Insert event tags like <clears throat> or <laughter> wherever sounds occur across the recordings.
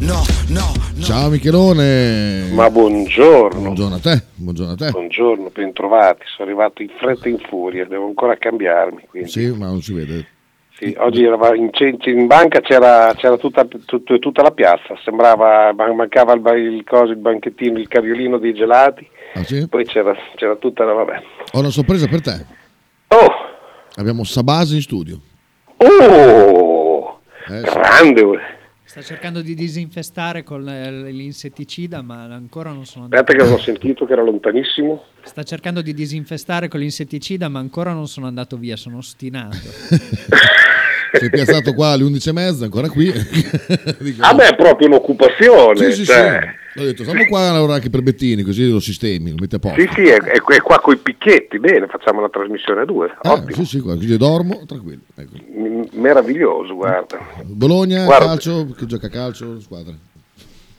No, no, no. Ciao Michelone. Ma buongiorno. Buongiorno a te, buongiorno a te. Buongiorno, bentrovati. Sono arrivato in fretta e in furia, devo ancora cambiarmi. Quindi. Sì, ma non si vede. Sì, oggi eravamo in, in banca c'era, c'era tutta, tut- tutta la piazza, sembrava, man- mancava il, ba- il coso, il banchettino, il carriolino dei gelati, Ah, sì? poi c'era, c'era tutta la vabbè. Ho una sorpresa per te. Oh, Abbiamo Sabasi in studio. oh, Eh, sì. Sta cercando di disinfestare con l- l'insetticida, ma ancora non sono andato. Aspetta che non ho sentito che era lontanissimo. Sta cercando di disinfestare con l'insetticida, ma ancora non sono andato via, sono ostinato. <laughs> Sei piazzato qua alle 11.30, ancora qui. <laughs> Dico, Ah beh, è proprio un'occupazione. sì, cioè. sì. Ho detto, stiamo qua a lavorare anche per Bettini, così lo sistemi, lo metti a posto. Sì, sì, è, è- qua coi picchietti, bene, facciamo la trasmissione a due, Eh, ottimo, sì, sì, qua, così dormo, tranquillo. Ecco. M- meraviglioso, guarda. Bologna, Guarda. calcio, che gioca a calcio, squadra.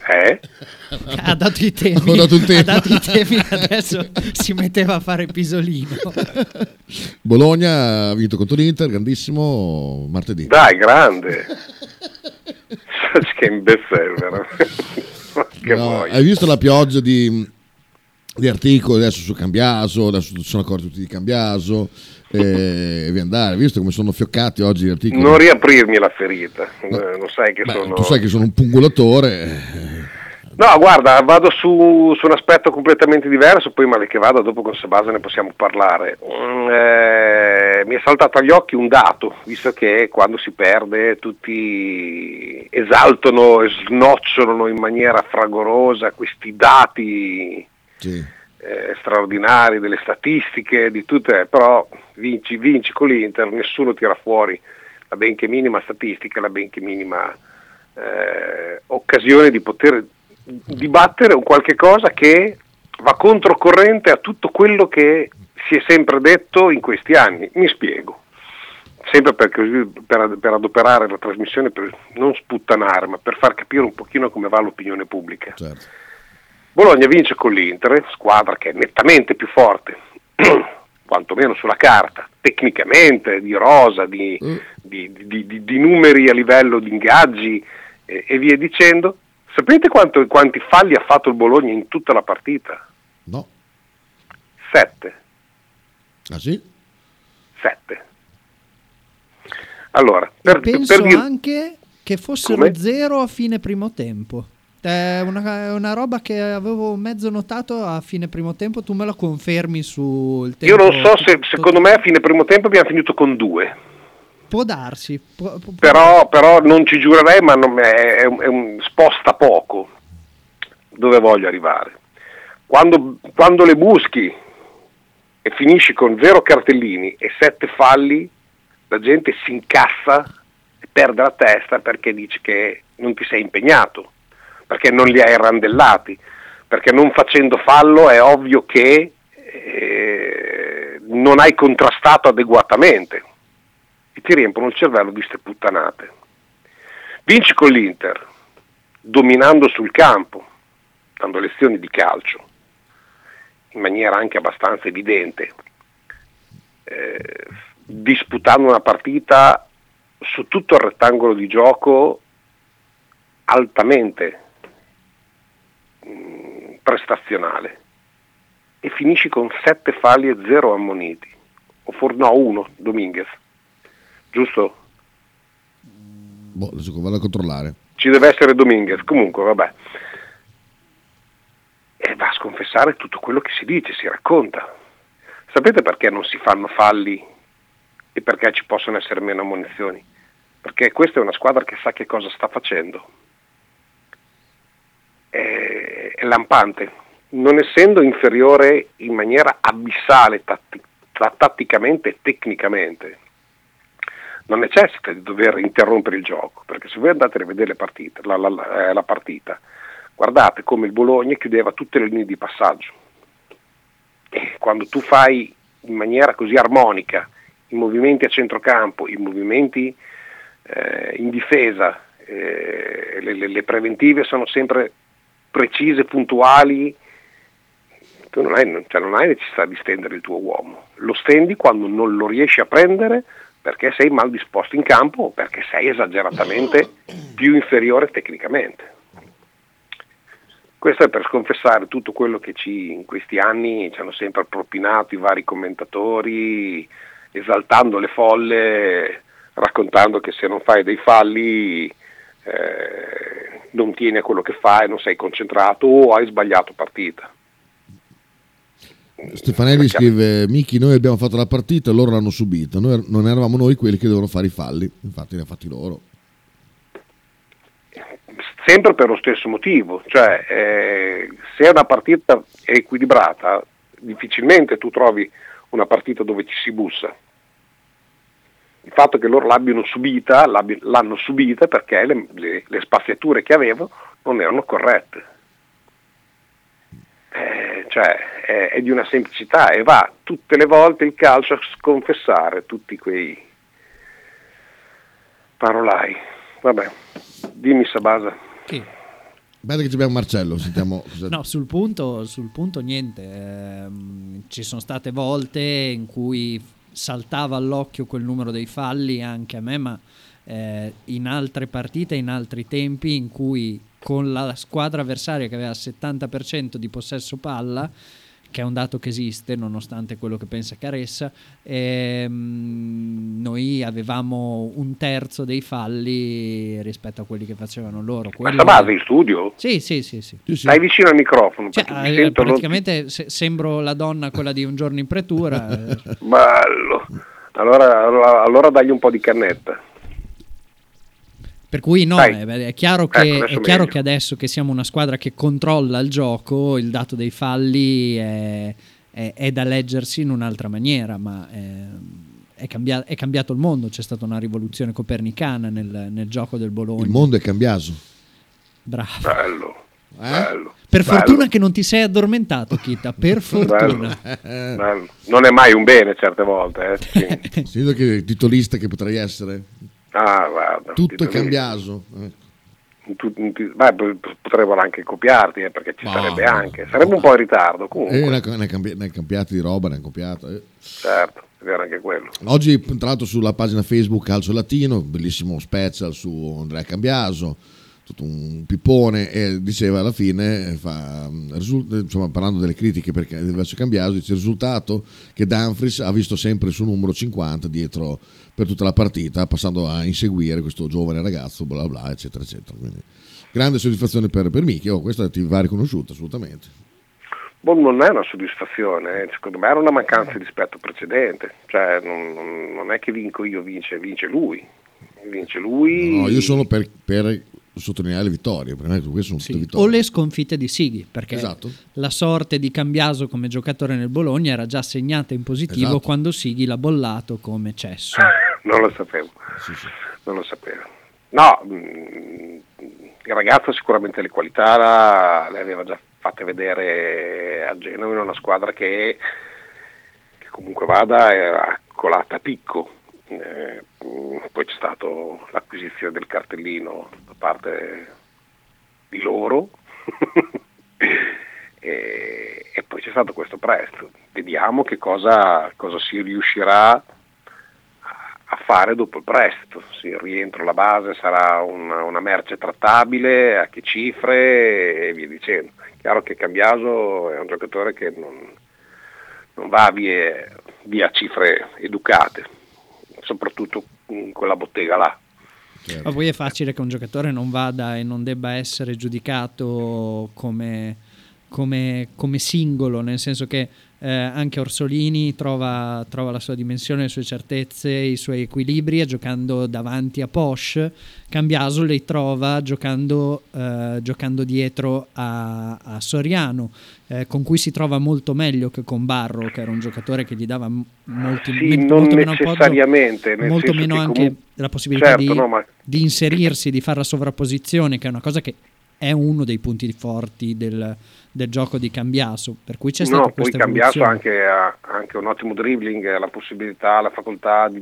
Eh? ha dato i temi, Ho dato ha dato i temi, adesso si metteva a fare pisolino. Bologna ha vinto contro l'Inter, grandissimo, martedì. Dai, grande. che imbecille, veramente. No, hai visto la pioggia di, di articoli adesso su Cambiaso, adesso sono accorti tutti di Cambiaso e via andare, hai visto come sono fioccati oggi gli articoli? Non riaprirmi la ferita, eh, lo sai che Beh, sono... Tu sai che sono un pungolatore, No, guarda, vado su, su un aspetto completamente diverso, poi male che vada, dopo con Sebasa ne possiamo parlare. Mm, eh, mi è saltato agli occhi un dato, visto che quando si perde tutti esaltano e snocciolano in maniera fragorosa questi dati sì. eh, straordinari delle statistiche, di tutte, però vinci, vinci con l'Inter, nessuno tira fuori la benché minima statistica, la benché minima eh, occasione di poter dibattere un qualche cosa che va controcorrente a tutto quello che si è sempre detto in questi anni. Mi spiego. Sempre per, per- per adoperare la trasmissione, per non sputtanare, ma per far capire un pochino come va l'opinione pubblica. certo. Bologna vince con l'Inter, squadra che è nettamente più forte, <clears throat> quantomeno sulla carta, tecnicamente, di rosa, di, di- di- di- di numeri a livello di ingaggi eh, e via dicendo. Sapete quanto- quanti falli ha fatto il Bologna in tutta la partita? No. Sette. Ah sì? Sette. Allora, per, Penso per dire- anche che fossero Come? zero a fine primo tempo. È una, è una roba che avevo mezzo notato a fine primo tempo, tu me la confermi sul tempo. io non so se secondo me a fine primo tempo abbiamo finito con due. Può darsi. può- può- però, però non ci giurerei, ma non- è, è un- è un- sposta poco dove voglio arrivare. Quando, quando le buschi e finisci con zero cartellini e sette falli, la gente si incassa e perde la testa perché dice che non ti sei impegnato, perché non li hai randellati, perché non facendo fallo è ovvio che eh, non hai contrastato adeguatamente e ti riempono il cervello di ste puttanate. Vinci con l'Inter, dominando sul campo, dando lezioni di calcio, in maniera anche abbastanza evidente, eh, disputando una partita su tutto il rettangolo di gioco altamente mh, prestazionale e finisci con sette falli e zero ammoniti, o for- no uno, Dominguez, giusto? Boh, adesso vado a controllare. Ci deve essere Dominguez, comunque vabbè. E va a sconfessare tutto quello che si dice, si racconta. Sapete perché non si fanno falli e perché ci possono essere meno ammonizioni? Perché questa è una squadra che sa che cosa sta facendo. È, è lampante. Non essendo inferiore in maniera abissale tatti- tatticamente e tecnicamente, non necessita di dover interrompere il gioco, perché se voi andate a rivedere partite, la, la, la, eh, la partita, guardate come il Bologna chiudeva tutte le linee di passaggio. E quando tu fai in maniera così armonica i movimenti a centrocampo, i movimenti eh, in difesa, eh, le, le, le, preventive sono sempre precise, puntuali, tu non hai, cioè non hai necessità di stendere il tuo uomo, lo stendi quando non lo riesci a prendere perché sei mal disposto in campo o perché sei esageratamente <clears throat> più inferiore tecnicamente. Questo è per sconfessare tutto quello che ci, in questi anni ci hanno sempre propinato i vari commentatori, esaltando le folle, raccontando che se non fai dei falli eh, non tieni a quello che fai, non sei concentrato o hai sbagliato partita. Stefanelli scrive: Miki, noi abbiamo fatto la partita, loro l'hanno subita. Noi non eravamo noi quelli che dovevano fare i falli, infatti li ha fatti loro. Sempre per lo stesso motivo, cioè eh, se una partita è equilibrata, difficilmente tu trovi una partita dove ci si bussa. Il fatto che loro l'abbiano subita, l'hanno subita perché le, le, le spaziature che avevano non erano corrette. Eh, cioè è, è, di una semplicità e va tutte le volte il calcio a sconfessare tutti quei parolai. Vabbè, dimmi Sabasa. Sì. Bene che abbiamo Marcello, sentiamo <laughs> No, sul punto, sul punto niente. Eh, ci sono state volte in cui saltava all'occhio quel numero dei falli anche a me, ma eh, in altre partite, in altri tempi in cui con la squadra avversaria che aveva il 70% di possesso palla, che è un dato che esiste nonostante quello che pensa Caressa, ehm, noi avevamo un terzo dei falli rispetto a quelli che facevano loro. Quello... Ma base in studio? Sì, sì, sì. sì. Stai vicino al microfono. Cioè, eh, praticamente non... se, sembro la donna, quella di un giorno in pretura. Bello. Allora, allora, allora dagli un po' di cannetta. Per cui no, è, è, chiaro, che, ecco, è chiaro che, adesso che siamo una squadra che controlla il gioco, il dato dei falli è, è, è da leggersi in un'altra maniera, ma è, cambiato, è, cambiato il mondo, c'è stata una rivoluzione copernicana nel, nel gioco del Bologna. Il mondo è cambiato. Bravo. Bello. Eh? Bello. Per bello. fortuna che non ti sei addormentato, Kita. Per fortuna. Bello. Non è mai un bene certe volte. Eh. <laughs> Sì. sì, che titolista che potrei essere. Ah, guarda, Tutto è cambiato. Tu, tu, beh, potrebbero anche copiarti eh, perché ci no, sarebbe anche, sarebbe no. un po' in ritardo comunque. Eh, ne, ne, cambi- ne cambiati di roba, ne hanno copiato. Eh. Certo, è vero anche quello. Oggi tra l'altro sulla pagina Facebook Calcio Latino, bellissimo special su Andrea Cambiaso tutto un pippone e diceva alla fine, fa, insomma, parlando delle critiche perché verso Cambiaso, dice il risultato che Danfries ha visto sempre il suo numero 50 dietro per tutta la partita, passando a inseguire questo giovane ragazzo, bla bla, eccetera, eccetera. Quindi, grande soddisfazione per, per Michi, oh, questa ti va riconosciuta assolutamente. Boh, non è una soddisfazione, eh. secondo me era una mancanza di rispetto precedente, cioè non, non, è che vinco io, vince, vince lui. Vince lui. No, io sono per, per sottolineare le vittorie, sì. vittorie. O le sconfitte di Sighi, perché esatto. la sorte di Cambiaso come giocatore nel Bologna era già segnata in positivo esatto. quando Sighi l'ha bollato come cesso. non lo sapevo, sì, sì. non lo sapevo. No, mm, il ragazzo sicuramente le qualità le aveva già fatte vedere a Genova in una squadra che, che comunque vada era colata a picco eh, poi c'è stata l'acquisizione del cartellino da parte di loro <laughs> e, e, poi c'è stato questo prestito. Vediamo che cosa, cosa si riuscirà a fare dopo il prestito. Se il rientro alla base sarà una, una, merce trattabile, a che cifre e via dicendo. Chiaro che Cambiaso è un giocatore che non, non va via, via cifre educate soprattutto in quella bottega là. Certo. Ma poi è facile che un giocatore non vada e non debba essere giudicato come, come, come singolo, nel senso che eh, anche Orsolini trova, trova, la sua dimensione, le sue certezze, i suoi equilibri giocando davanti a Porsche. Cambiaso li trova giocando, eh, giocando dietro a, a Soriano, eh, con cui si trova molto meglio che con Barro, che era un giocatore che gli dava molti, sì, me, molto meno appoggio, molto meno anche comunque, la possibilità certo, di, no, ma... di inserirsi, di fare la sovrapposizione, che è una cosa che è uno dei punti forti del, del gioco di Cambiaso, per cui c'è stato no, poi Cambiaso anche, ha anche un ottimo dribbling, ha la possibilità, la facoltà, di,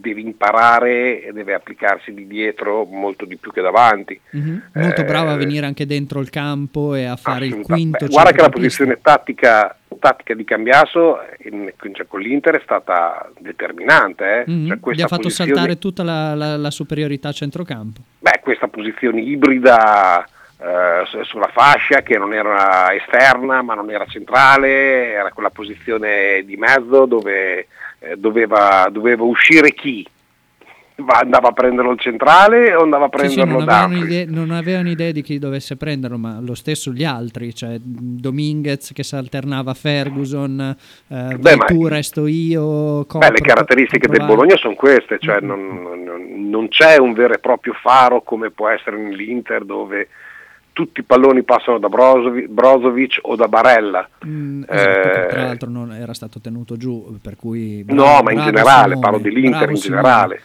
deve imparare e deve applicarsi di dietro molto di più che davanti. Mm-hmm. Molto eh, bravo a venire anche dentro il campo e a fare il quinto. Beh, guarda che la posizione tattica, tattica di Cambiaso in, cioè, con l'Inter è stata determinante. Eh? Mm-hmm. Cioè, Gli ha fatto posizione... saltare tutta la, la, la superiorità centrocampo. Beh, questa posizione ibrida eh, sulla fascia che non era esterna ma non era centrale, era quella posizione di mezzo dove eh, doveva, doveva, uscire chi? andava a prenderlo il centrale o andava a prenderlo sì, sì, non, avevano idea, non avevano idea di chi dovesse prenderlo, ma lo stesso gli altri, cioè Dominguez che si alternava a Ferguson, eh, beh, tu, resto io. Copro, beh, le caratteristiche del Bologna sono queste, cioè mm. non, non, non, c'è un vero e proprio faro come può essere nell'Inter dove tutti i palloni passano da Brozovic o da Barella. Mm, esatto, eh, tra l'altro non era stato tenuto giù, per cui... Bravo, no, ma in generale, parlo dell'Inter in generale.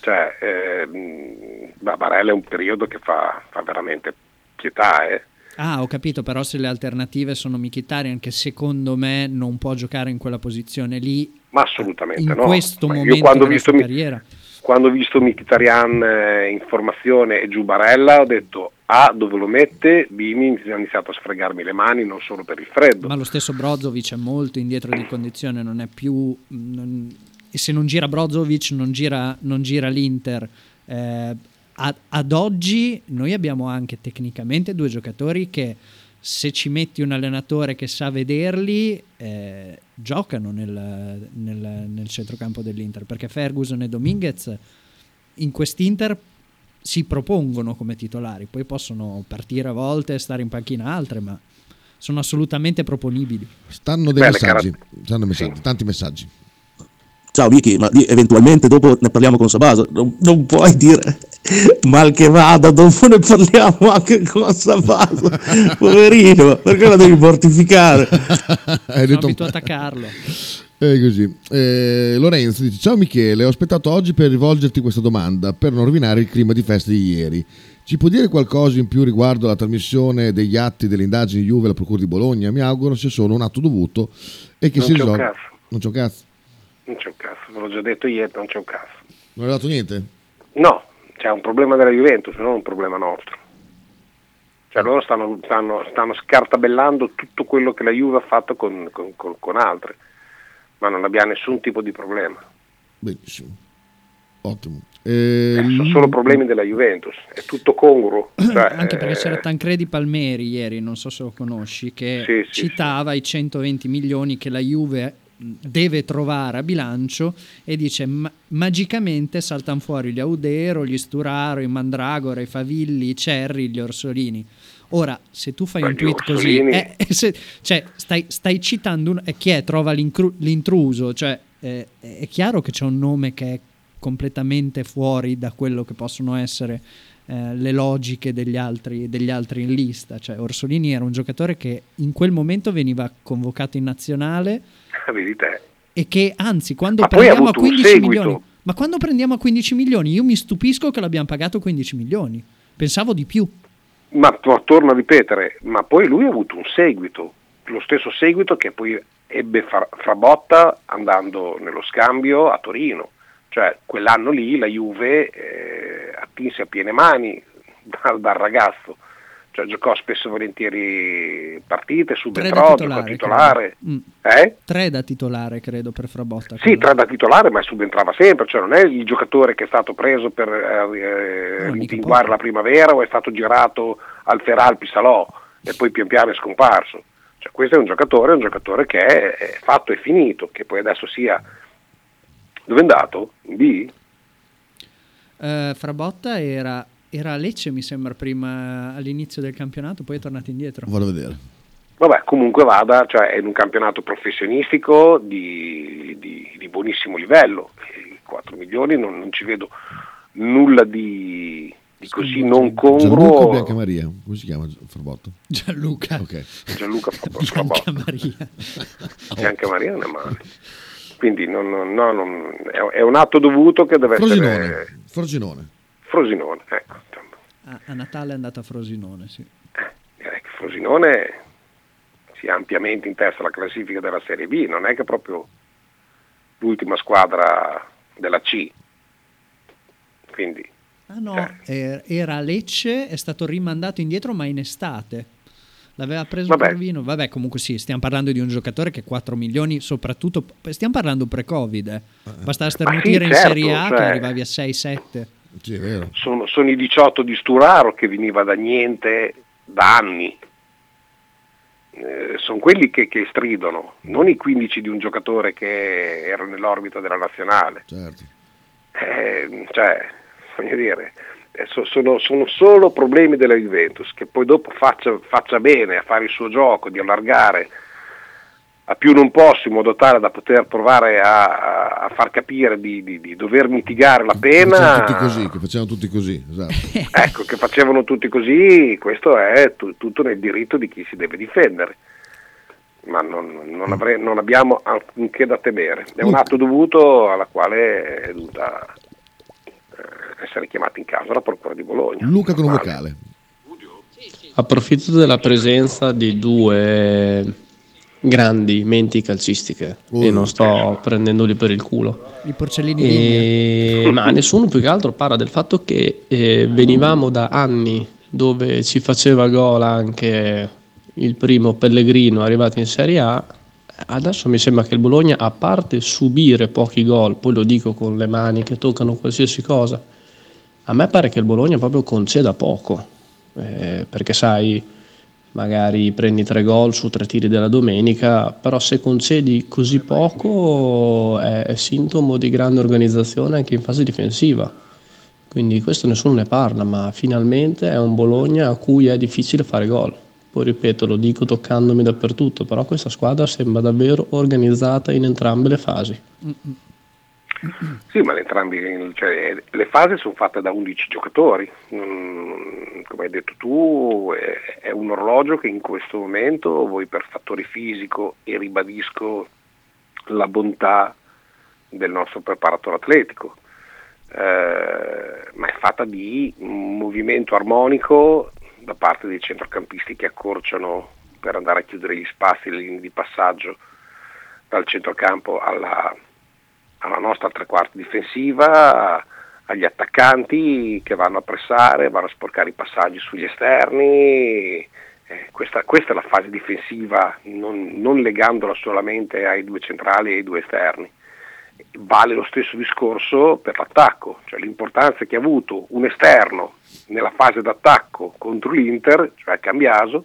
Cioè, eh, Barella è un periodo che fa, fa veramente pietà. Eh. Ah, ho capito, però se le alternative sono Mkhitaryan, che secondo me non può giocare in quella posizione lì. Ma assolutamente in no. questo ma momento io quando ho visto mi- carriera quando ho visto Mkhitaryan eh, in formazione e giù Barella ho detto A dove lo mette, B mi ha iniziato a sfregarmi le mani non solo per il freddo. Ma lo stesso Brozovic è molto indietro di condizione, non è più... Non, se non gira Brozovic non gira, non gira l'Inter. Eh, ad, ad oggi noi abbiamo anche tecnicamente due giocatori che se ci metti un allenatore che sa vederli, eh, giocano nel, nel, nel, centrocampo dell'Inter, perché Ferguson e Dominguez in quest'Inter si propongono come titolari, poi possono partire a volte e stare in panchina altre, ma sono assolutamente proponibili. Stanno dei Beh, messaggi, car- stanno messaggi sì. tanti messaggi. Ciao Vicky, ma eventualmente dopo ne parliamo con Sabaso, non, non puoi dire mal che vada, dopo ne parliamo anche con Sabaso, <laughs> poverino, perché la devi mortificare? <laughs> Hai detto... abituato a Carlo. Eh, Lorenzo dice: Ciao Michele, ho aspettato oggi per rivolgerti questa domanda per non rovinare il clima di festa di ieri. Ci può dire qualcosa in più riguardo alla trasmissione degli atti delle indagini Juve alla Procura di Bologna? Mi auguro sia solo un atto dovuto e che non si risolva. Non c'è un cazzo. Non c'è un cazzo, ve l'ho già detto ieri, non c'è un cazzo. Non hai dato niente? No, c'è un problema della Juventus, non un problema nostro. Cioè loro stanno, stanno, stanno scartabellando tutto quello che la Juve ha fatto con, con, con, con altre, ma non abbiamo nessun tipo di problema. Benissimo. Ottimo. Eh, eh, sono solo problemi della Juventus, è tutto congruo. <clears throat> Cioè, Anche perché c'era Tancredi Palmeri ieri, non so se lo conosci, che sì, citava sì. i 120 milioni che la Juve deve trovare a bilancio e dice ma- magicamente saltano fuori gli Audero, gli Sturaro, i Mandragora, i Favilli, i Cerri, gli Orsolini. Ora, se tu fai Ma un tweet così, eh, <laughs> se, cioè, stai, stai, citando un, eh, chi è? Trova l'intruso, cioè, eh, è chiaro che c'è un nome che è completamente fuori da quello che possono essere eh, le logiche degli altri, degli altri, in lista. Cioè, Orsolini era un giocatore che in quel momento veniva convocato in nazionale vedi te. E che anzi, quando ma prendiamo a 15 milioni, ma quando prendiamo a 15 milioni, io mi stupisco che l'abbiamo pagato 15 milioni. Pensavo di più. Ma torno a ripetere, ma poi lui ha avuto un seguito, lo stesso seguito che poi ebbe fra, Frabotta andando nello scambio a Torino. Cioè, quell'anno lì la Juve eh, attinse a piene mani <laughs> dal, dal ragazzo cioè, giocò spesso e volentieri partite, subentrò, giocò titolare. Mm. Eh? Tre da titolare, credo, per Frabotta. Sì, tre da titolare, ma subentrava sempre, cioè non è il giocatore che è stato preso per eh, rimpinguare la primavera o è stato girato al Feralpi Salò e poi pian piano è scomparso. Cioè, questo è un giocatore, un giocatore che è fatto e finito, che poi adesso sia... Dove è andato? In B? Uh, Frabotta era era a Lecce, mi sembra, prima all'inizio del campionato, poi è tornato indietro. Vado a vedere. Vabbè, comunque vada, cioè è in un campionato professionistico di, di, di buonissimo livello. I 4 milioni non, non ci vedo nulla di, di così non Gianluca o congruo. Biancamaria? Come si chiama Farbotto? Gianluca. Ok. Gianluca Bianca Maria. <laughs> Bianca Maria non è male. Quindi non- non- no, non- è, è un atto dovuto che deve Frosinone. essere Frosinone. Frosinone. Ecco. A, a Natale è andata a Frosinone, sì. Direi che Frosinone sia ampiamente in testa alla classifica della Serie B, non è che proprio l'ultima squadra della C. Quindi Ah no, er- era a Lecce, è stato rimandato indietro ma in estate. L'aveva preso Vabbè. Corvino. Vabbè, comunque sì, stiamo parlando di un giocatore che 4 milioni, soprattutto, stiamo parlando pre-Covid. eh. Bastava sternutire in certo, Serie A che cioè- arrivavi a 6-7. Sì, sono, sono i 18 di Sturaro che veniva da niente da anni. Eh, sono quelli che, che stridono, non i 15 di un giocatore che era nell'orbita della nazionale. Certo. Eh, cioè, voglio dire, eh, so- sono, sono solo problemi della Juventus, che poi dopo faccia, faccia bene a fare il suo gioco, di allargare a più non posso in modo tale da poter provare a, a- far capire di, di- di dover mitigare la Facevano pena. tutti così, che facevano tutti così, esatto. <laughs> Ecco, che facevano tutti così, questo è tu- tutto nel diritto di chi si deve difendere. Ma non, non avrei- non abbiamo alcunché da temere. È un atto dovuto alla quale è dovuta eh, essere chiamata in causa la Procura di Bologna. Luca con un vocale. Approfitto della presenza di due grandi menti calcistiche e non sto prendendoli per il culo. I porcellini E- ma nessuno più che altro parla del fatto che eh, venivamo da anni dove ci faceva gol anche il primo Pellegrino arrivato in Serie A. Adesso mi sembra che il Bologna, a parte subire pochi gol, poi lo dico con le mani che toccano qualsiasi cosa, a me pare che il Bologna proprio conceda poco. Eh, perché sai, magari prendi tre gol su tre tiri della domenica, però se concedi così poco è, sintomo di grande organizzazione anche in fase difensiva. Quindi questo nessuno ne parla, ma finalmente è un Bologna a cui è difficile fare gol. Poi ripeto, lo dico toccandomi dappertutto, però questa squadra sembra davvero organizzata in entrambe le fasi. Sì, ma entrambi, cioè, le fasi sono fatte da 11 giocatori. Mm, come hai detto tu, è, un orologio che in questo momento, voi per fattore fisico, e ribadisco la bontà del nostro preparatore atletico, eh, ma è fatta di un movimento armonico da parte dei centrocampisti che accorciano per andare a chiudere gli spazi, le linee di passaggio dal centrocampo alla, alla nostra tre quarti difensiva, agli attaccanti che vanno a pressare, vanno a sporcare i passaggi sugli esterni. Eh, questa, questa è la fase difensiva, non, non legandola solamente ai due centrali e ai due esterni. Vale lo stesso discorso per l'attacco, cioè l'importanza che ha avuto un esterno nella fase d'attacco contro l'Inter, cioè Cambiaso,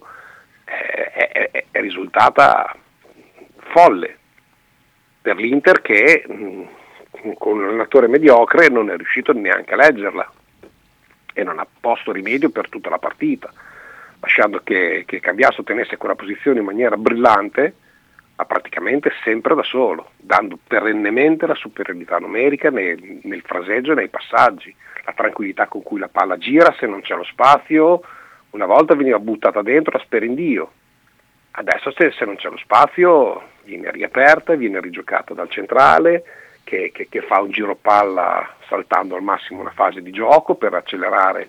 eh, è, è- è risultata folle per l'Inter che mh, con un allenatore mediocre non è riuscito neanche a leggerla e non ha posto rimedio per tutta la partita, lasciando che, che Cambiaso tenesse quella posizione in maniera brillante, ma praticamente sempre da solo, dando perennemente la superiorità numerica nel, nel fraseggio e nei passaggi, la tranquillità con cui la palla gira se non c'è lo spazio, una volta veniva buttata dentro la sperindio, adesso se, se non c'è lo spazio viene riaperta, viene rigiocata dal centrale che, che- che fa un giro palla saltando al massimo una fase di gioco per accelerare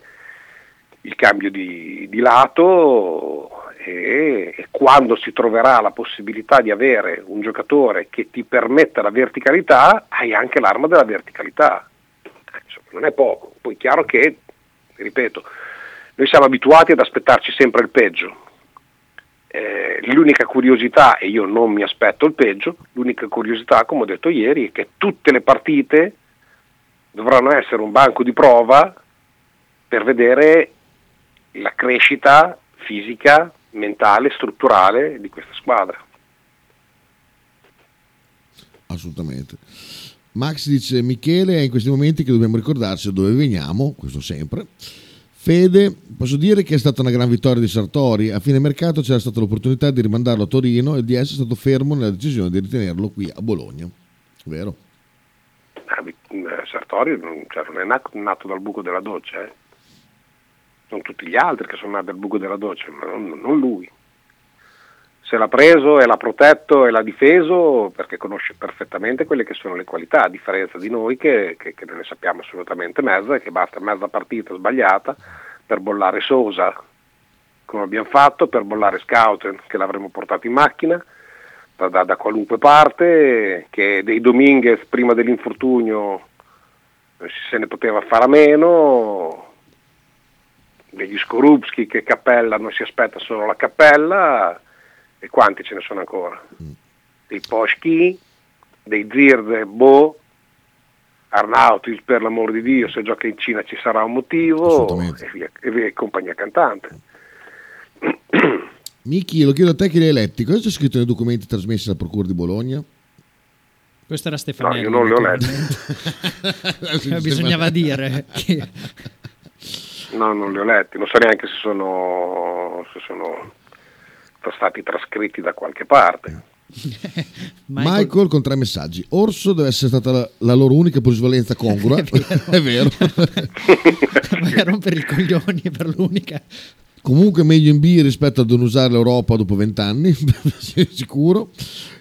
il cambio di, di lato e, e quando si troverà la possibilità di avere un giocatore che ti permetta la verticalità, hai anche l'arma della verticalità. Eh, insomma, non è poco. Poi è chiaro che, ripeto, noi siamo abituati ad aspettarci sempre il peggio. Eh, l'unica curiosità, e io non mi aspetto il peggio, l'unica curiosità, come ho detto ieri, è che tutte le partite dovranno essere un banco di prova per vedere la crescita fisica, mentale, strutturale di questa squadra. Assolutamente. Max dice Michele è in questi momenti che dobbiamo ricordarci da dove veniamo, questo sempre. Fede, posso dire che è stata una gran vittoria di Sartori. A fine mercato c'era stata l'opportunità di rimandarlo a Torino e di essere stato fermo nella decisione di ritenerlo qui a Bologna. Vero? Ah, eh, Sartori non, cioè, non è nato, dal buco della doccia, eh. sono tutti gli altri che sono nati dal buco della doccia, ma non, non lui. Se l'ha preso e l'ha protetto e l'ha difeso perché conosce perfettamente quelle che sono le qualità, a differenza di noi che, che- che non ne sappiamo assolutamente mezza e che basta mezza partita sbagliata per bollare Sosa, come abbiamo fatto, per bollare Scouten che l'avremmo portato in macchina da, da- da qualunque parte, che dei Dominguez prima dell'infortunio eh, se ne poteva fare a meno, degli Skorupski che Cappella non si aspetta solo la Cappella, e quanti ce ne sono ancora? Dei Poschi, dei Zirde, Bo, Arnautis per l'amor di Dio, se gioca in Cina ci sarà un motivo, e via, e via, compagnia cantante. <clears throat> Miki, lo chiedo a te che li hai letti. Cosa c'è scritto nei documenti trasmessi dalla Procura di Bologna? Questo era Stefanelli. No, io non li ho. Eh, Bisognava dire che No, non li ho letti, non so neanche se sono, se sono stati trascritti da qualche parte. <laughs> Michael... con tre messaggi. Orso deve essere stata la, la loro unica plusvalenza congrua. <laughs> È vero. Vai a rompere i coglioni per l'unica. Comunque meglio in B rispetto a non usare l'Europa dopo vent'anni, <laughs> sicuro.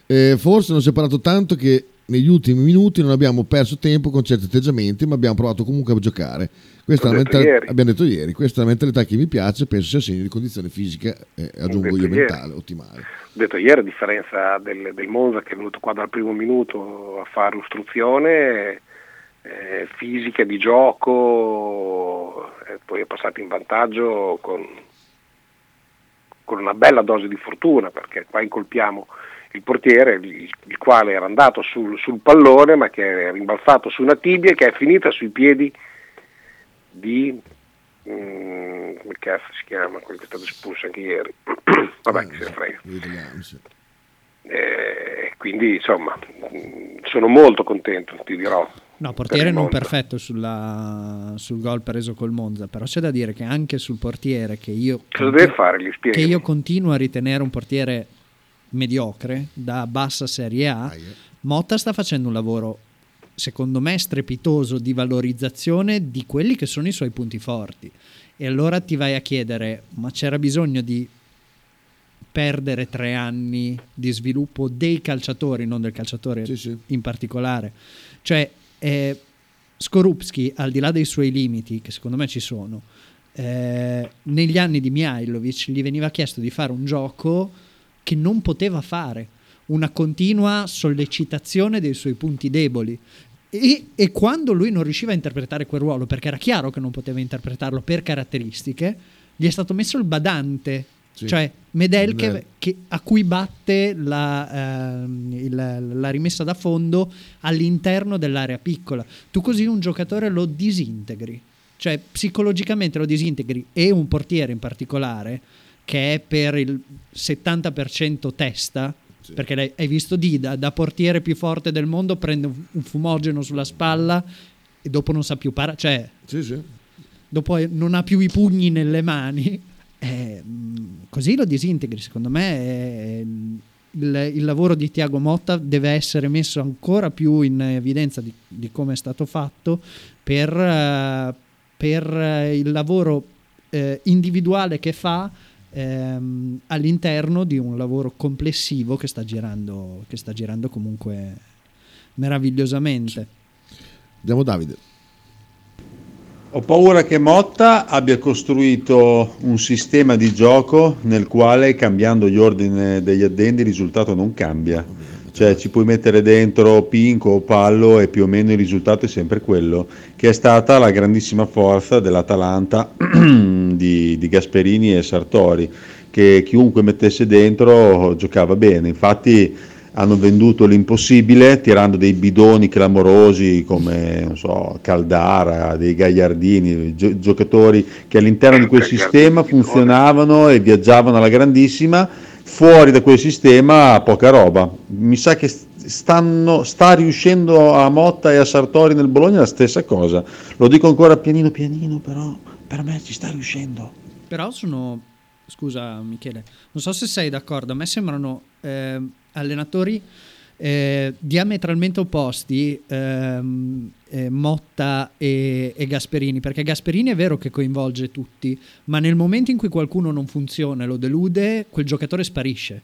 Eh, forse non si è parlato tanto che negli ultimi minuti non abbiamo perso tempo con certi atteggiamenti, ma abbiamo provato comunque a giocare. Questa è L'ho la detto mentalità, abbiamo detto ieri, questa è la mentalità che mi piace, penso sia segno di condizione fisica, eh, aggiungo io, ieri. mentale, ottimale. Ho detto ieri, a differenza del, del Monza che è venuto qua dal primo minuto a fare l'istruzione eh, fisica di gioco, e poi è passato in vantaggio con, con una bella dose di fortuna, perché qua incolpiamo il portiere, il, il quale era andato sul, sul pallone, ma che è rimbalzato su una tibia che è finita sui piedi di mm, come cazzo si chiama quello che è stato espulso anche ieri? <clears throat> Vabbè chi se ne frega. Eh, quindi insomma mm, sono molto contento ti dirò No, per portiere il non perfetto sulla- sul gol preso col Monza, però c'è da dire che anche sul portiere che io, cosa deve fare? Gli spieghi. che io continuo a ritenere un portiere mediocre da bassa serie A, Motta sta facendo un lavoro secondo me strepitoso di valorizzazione di quelli che sono i suoi punti forti. E allora ti vai a chiedere, ma c'era bisogno di perdere tre anni di sviluppo dei calciatori, non del calciatore in particolare? Cioè, eh, Skorupski, al di là dei suoi limiti, che secondo me ci sono, eh, negli anni di Mihailovic gli veniva chiesto di fare un gioco che non poteva fare, una continua sollecitazione dei suoi punti deboli. E, e quando lui non riusciva a interpretare quel ruolo, perché era chiaro che non poteva interpretarlo per caratteristiche, gli è stato messo il badante, Sì. cioè Medel che, che- a cui batte la, ehm, il- la rimessa da fondo all'interno dell'area piccola. Tu così un giocatore lo disintegri, cioè psicologicamente lo disintegri e un portiere in particolare che è per il 70% testa, perché l'hai- hai visto Dida, da portiere più forte del mondo, prende un, un fumogeno sulla spalla e dopo non sa più parare, cioè dopo è- non ha più i pugni nelle mani, eh, così lo disintegri. Secondo me è- il, il lavoro di Tiago Motta deve essere messo ancora più in evidenza di, di come è stato fatto per, eh, per il lavoro eh, individuale che fa ehm, all'interno di un lavoro complessivo che sta girando, che sta girando comunque meravigliosamente. Andiamo Davide. Ho paura che Motta abbia costruito un sistema di gioco nel quale cambiando gli ordini degli addendi il risultato non cambia. Cioè ci puoi mettere dentro Pinco o Pallo e più o meno il risultato è sempre quello, che è stata la grandissima forza dell'Atalanta <clears throat> di, di Gasperini e Sartori, che chiunque mettesse dentro giocava bene. Infatti hanno venduto l'impossibile tirando dei bidoni clamorosi come non so, Caldara, dei Gagliardini, gio- giocatori che all'interno di quel sistema funzionavano e viaggiavano alla grandissima, fuori da quel sistema poca roba. Mi sa che st- stanno, sta riuscendo a Motta e a Sartori nel Bologna la stessa cosa. Lo dico ancora pianino pianino, però per me ci sta riuscendo. Però sono, scusa Michele, non so se sei d'accordo, a me sembrano eh, allenatori eh, diametralmente opposti ehm, eh, Motta e, e, Gasperini, perché Gasperini è vero che coinvolge tutti, ma nel momento in cui qualcuno non funziona e lo delude, quel giocatore sparisce.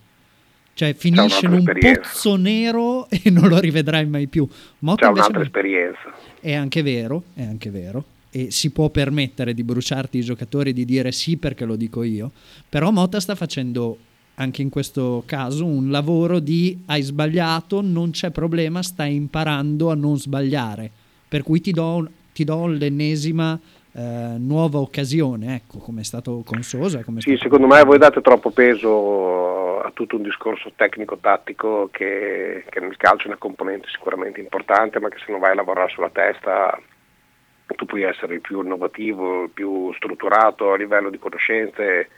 Cioè finisce in un pozzo nero <laughs> e non lo rivedrai mai più. Motta C'è un'altra esperienza. È anche vero, è anche vero. E si può permettere di bruciarti i giocatori e di dire sì perché lo dico io. Però Motta sta facendo anche in questo caso un lavoro di hai sbagliato, non c'è problema, stai imparando a non sbagliare. Per cui ti do, ti do l'ennesima eh, nuova occasione, ecco, come è stato con Sosa. sì, stato secondo me voi date troppo peso a tutto un discorso tecnico-tattico che, che nel calcio è una componente sicuramente importante, ma che se non vai a lavorare sulla testa tu puoi essere il più innovativo, il più strutturato a livello di conoscenze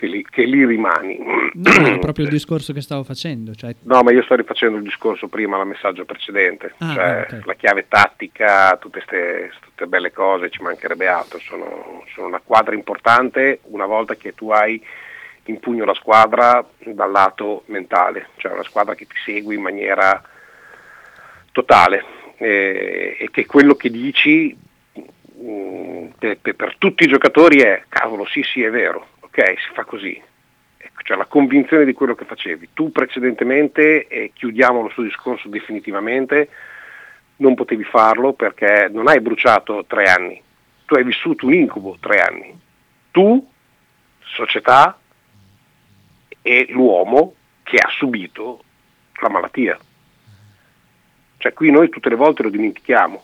che lì, che lì rimani. No, è <clears throat> proprio il discorso che stavo facendo. Cioè... No, ma io sto rifacendo il discorso prima, la messaggio precedente, ah, cioè okay. la chiave tattica, tutte queste belle cose, ci mancherebbe altro, sono, sono, una quadra importante una volta che tu hai in pugno la squadra dal lato mentale, cioè una squadra che ti segue in maniera totale eh, e che quello che dici mm, per, per tutti i giocatori è cavolo sì sì è vero ok, si fa così. Ecco, cioè la convinzione di quello che facevi. Tu precedentemente, e chiudiamo il suo discorso definitivamente, non potevi farlo perché non hai bruciato tre anni, tu hai vissuto un incubo tre anni. Tu, società e l'uomo che ha subito la malattia. Cioè qui noi tutte le volte lo dimentichiamo,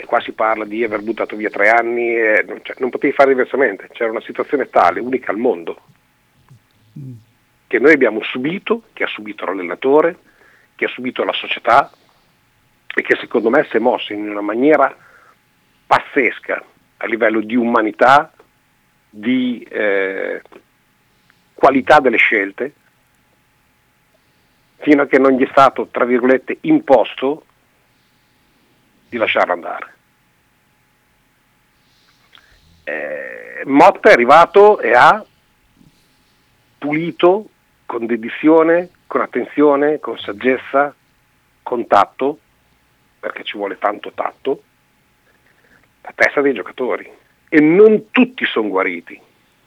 eh, qua si parla di aver buttato via tre anni, e non, cioè, non potevi fare diversamente, c'era una situazione tale, unica al mondo, che noi abbiamo subito, che ha subito l'allenatore, che ha subito la società e che secondo me si è mosso in una maniera pazzesca a livello di umanità, di eh, qualità delle scelte, fino a che non gli è stato, tra virgolette, imposto di lasciarlo andare. Eh, Motta è arrivato e ha pulito con dedizione, con attenzione, con saggezza, con tatto, perché ci vuole tanto tatto, la testa dei giocatori. E non tutti sono guariti.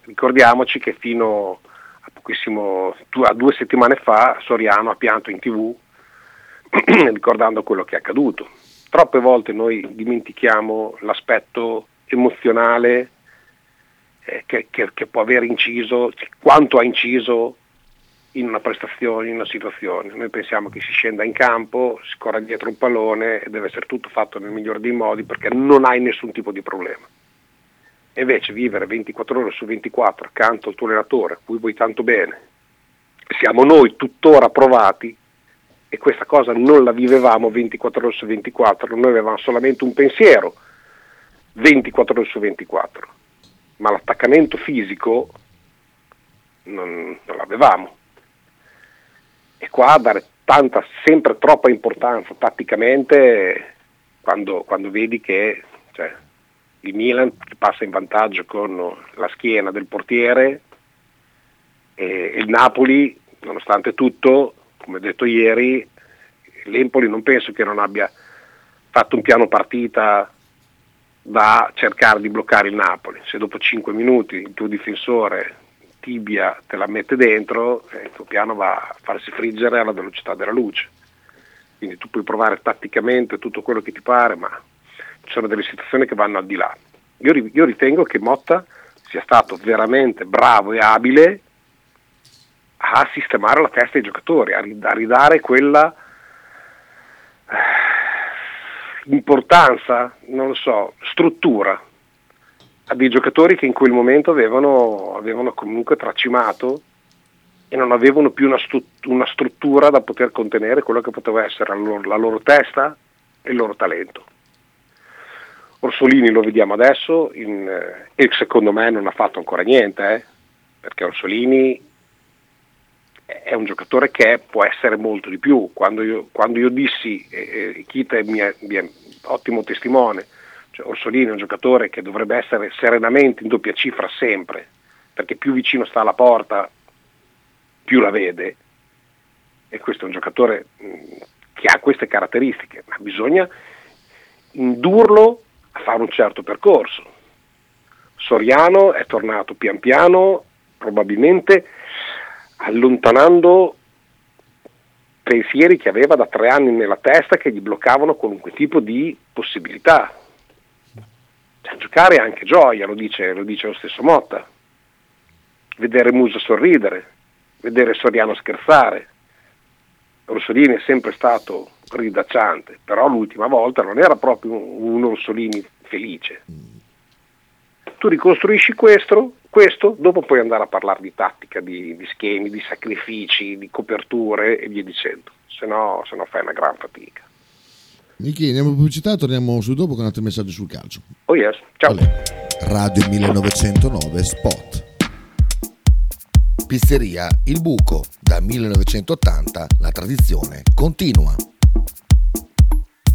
Ricordiamoci che fino a pochissimo, a due settimane fa Soriano ha pianto in tv <clears throat> ricordando quello che è accaduto troppe volte noi dimentichiamo l'aspetto emozionale eh, che, che, che, può aver inciso, quanto ha inciso in una prestazione, in una situazione. Noi pensiamo che si scenda in campo, si corra dietro un pallone e deve essere tutto fatto nel migliore dei modi perché non hai nessun tipo di problema. Invece vivere 24 ore su 24 accanto al tuo allenatore, a cui vuoi tanto bene, siamo noi tuttora provati e questa cosa non la vivevamo 24 ore su 24, noi avevamo solamente un pensiero 24 ore su 24, ma l'attaccamento fisico non, non l'avevamo. E qua dare tanta, sempre troppa importanza tatticamente quando, quando vedi che cioè, il Milan passa in vantaggio con la schiena del portiere e il Napoli, nonostante tutto, come detto ieri, l'Empoli non penso che non abbia fatto un piano partita da cercare di bloccare il Napoli. Se dopo 5 minuti il tuo difensore tibia te la mette dentro, eh, il tuo piano va a farsi friggere alla velocità della luce. Quindi tu puoi provare tatticamente tutto quello che ti pare, ma ci sono delle situazioni che vanno al di là. Io, io ritengo che Motta sia stato veramente bravo e abile a sistemare la testa dei giocatori, a ridare quella importanza, non lo so, struttura a dei giocatori che in quel momento avevano, avevano comunque tracimato e non avevano più una, stru- una, struttura da poter contenere quello che poteva essere la loro, la loro testa e il loro talento. Orsolini lo vediamo adesso in, eh, e secondo me non ha fatto ancora niente, eh, perché Orsolini è un giocatore che può essere molto di più. Quando io, quando io dissi, e eh, Kita è mia, mia, ottimo testimone, Cioè, Orsolini è un giocatore che dovrebbe essere serenamente in doppia cifra sempre, perché più vicino sta alla porta, più la vede. E questo è un giocatore mh, che ha queste caratteristiche, ma bisogna indurlo a fare un certo percorso. Soriano è tornato pian piano, probabilmente allontanando pensieri che aveva da tre anni nella testa che gli bloccavano qualunque tipo di possibilità. Cioè, giocare è anche gioia, lo dice, lo dice lo stesso Motta. Vedere Muso sorridere, vedere Soriano scherzare. Orsolini è sempre stato ridacciante, però l'ultima volta non era proprio un Orsolini felice. Tu ricostruisci questo, questo, dopo puoi andare a parlare di tattica, di, di schemi, di sacrifici, di coperture e via dicendo, se no, se no fai una gran fatica. Niki, andiamo in pubblicità, torniamo su dopo con altri messaggi sul calcio. Oh yes, ciao. Radio 1909 Spot. Pizzeria Il Buco. Da 1980 la tradizione continua.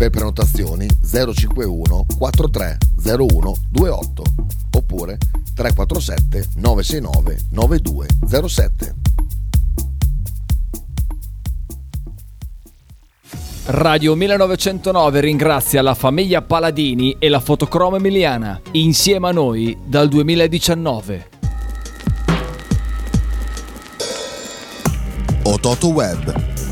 Per prenotazioni 051 4301 28 oppure 347 969 9207. Radio 1909 ringrazia la famiglia Paladini e la fotocromo emiliana, insieme a noi dal 2019. Ototo Web,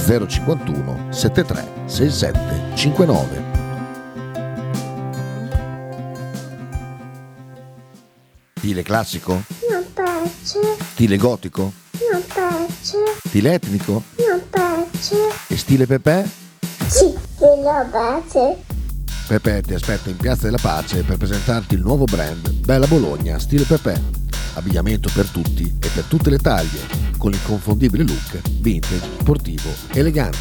051 73 67 59. Stile classico? Non piace, Stile gotico? non piace, Stile etnico? non piace. E stile Pepe? Sì, quello piace. Pepe ti aspetta in Piazza della Pace per presentarti il nuovo brand Bella Bologna stile Pepe. Abbigliamento per tutti e per tutte le taglie, con l'inconfondibile look vintage, sportivo, elegante.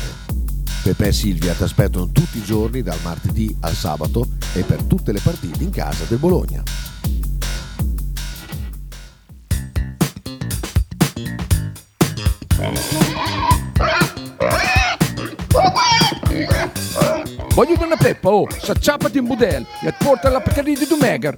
Pepe e Silvia ti aspettano tutti i giorni dal martedì al sabato e per tutte le partite in casa del Bologna. Voglio una peppa, oh, s'acciappati in budel e porta la Pcarì di Dumegar.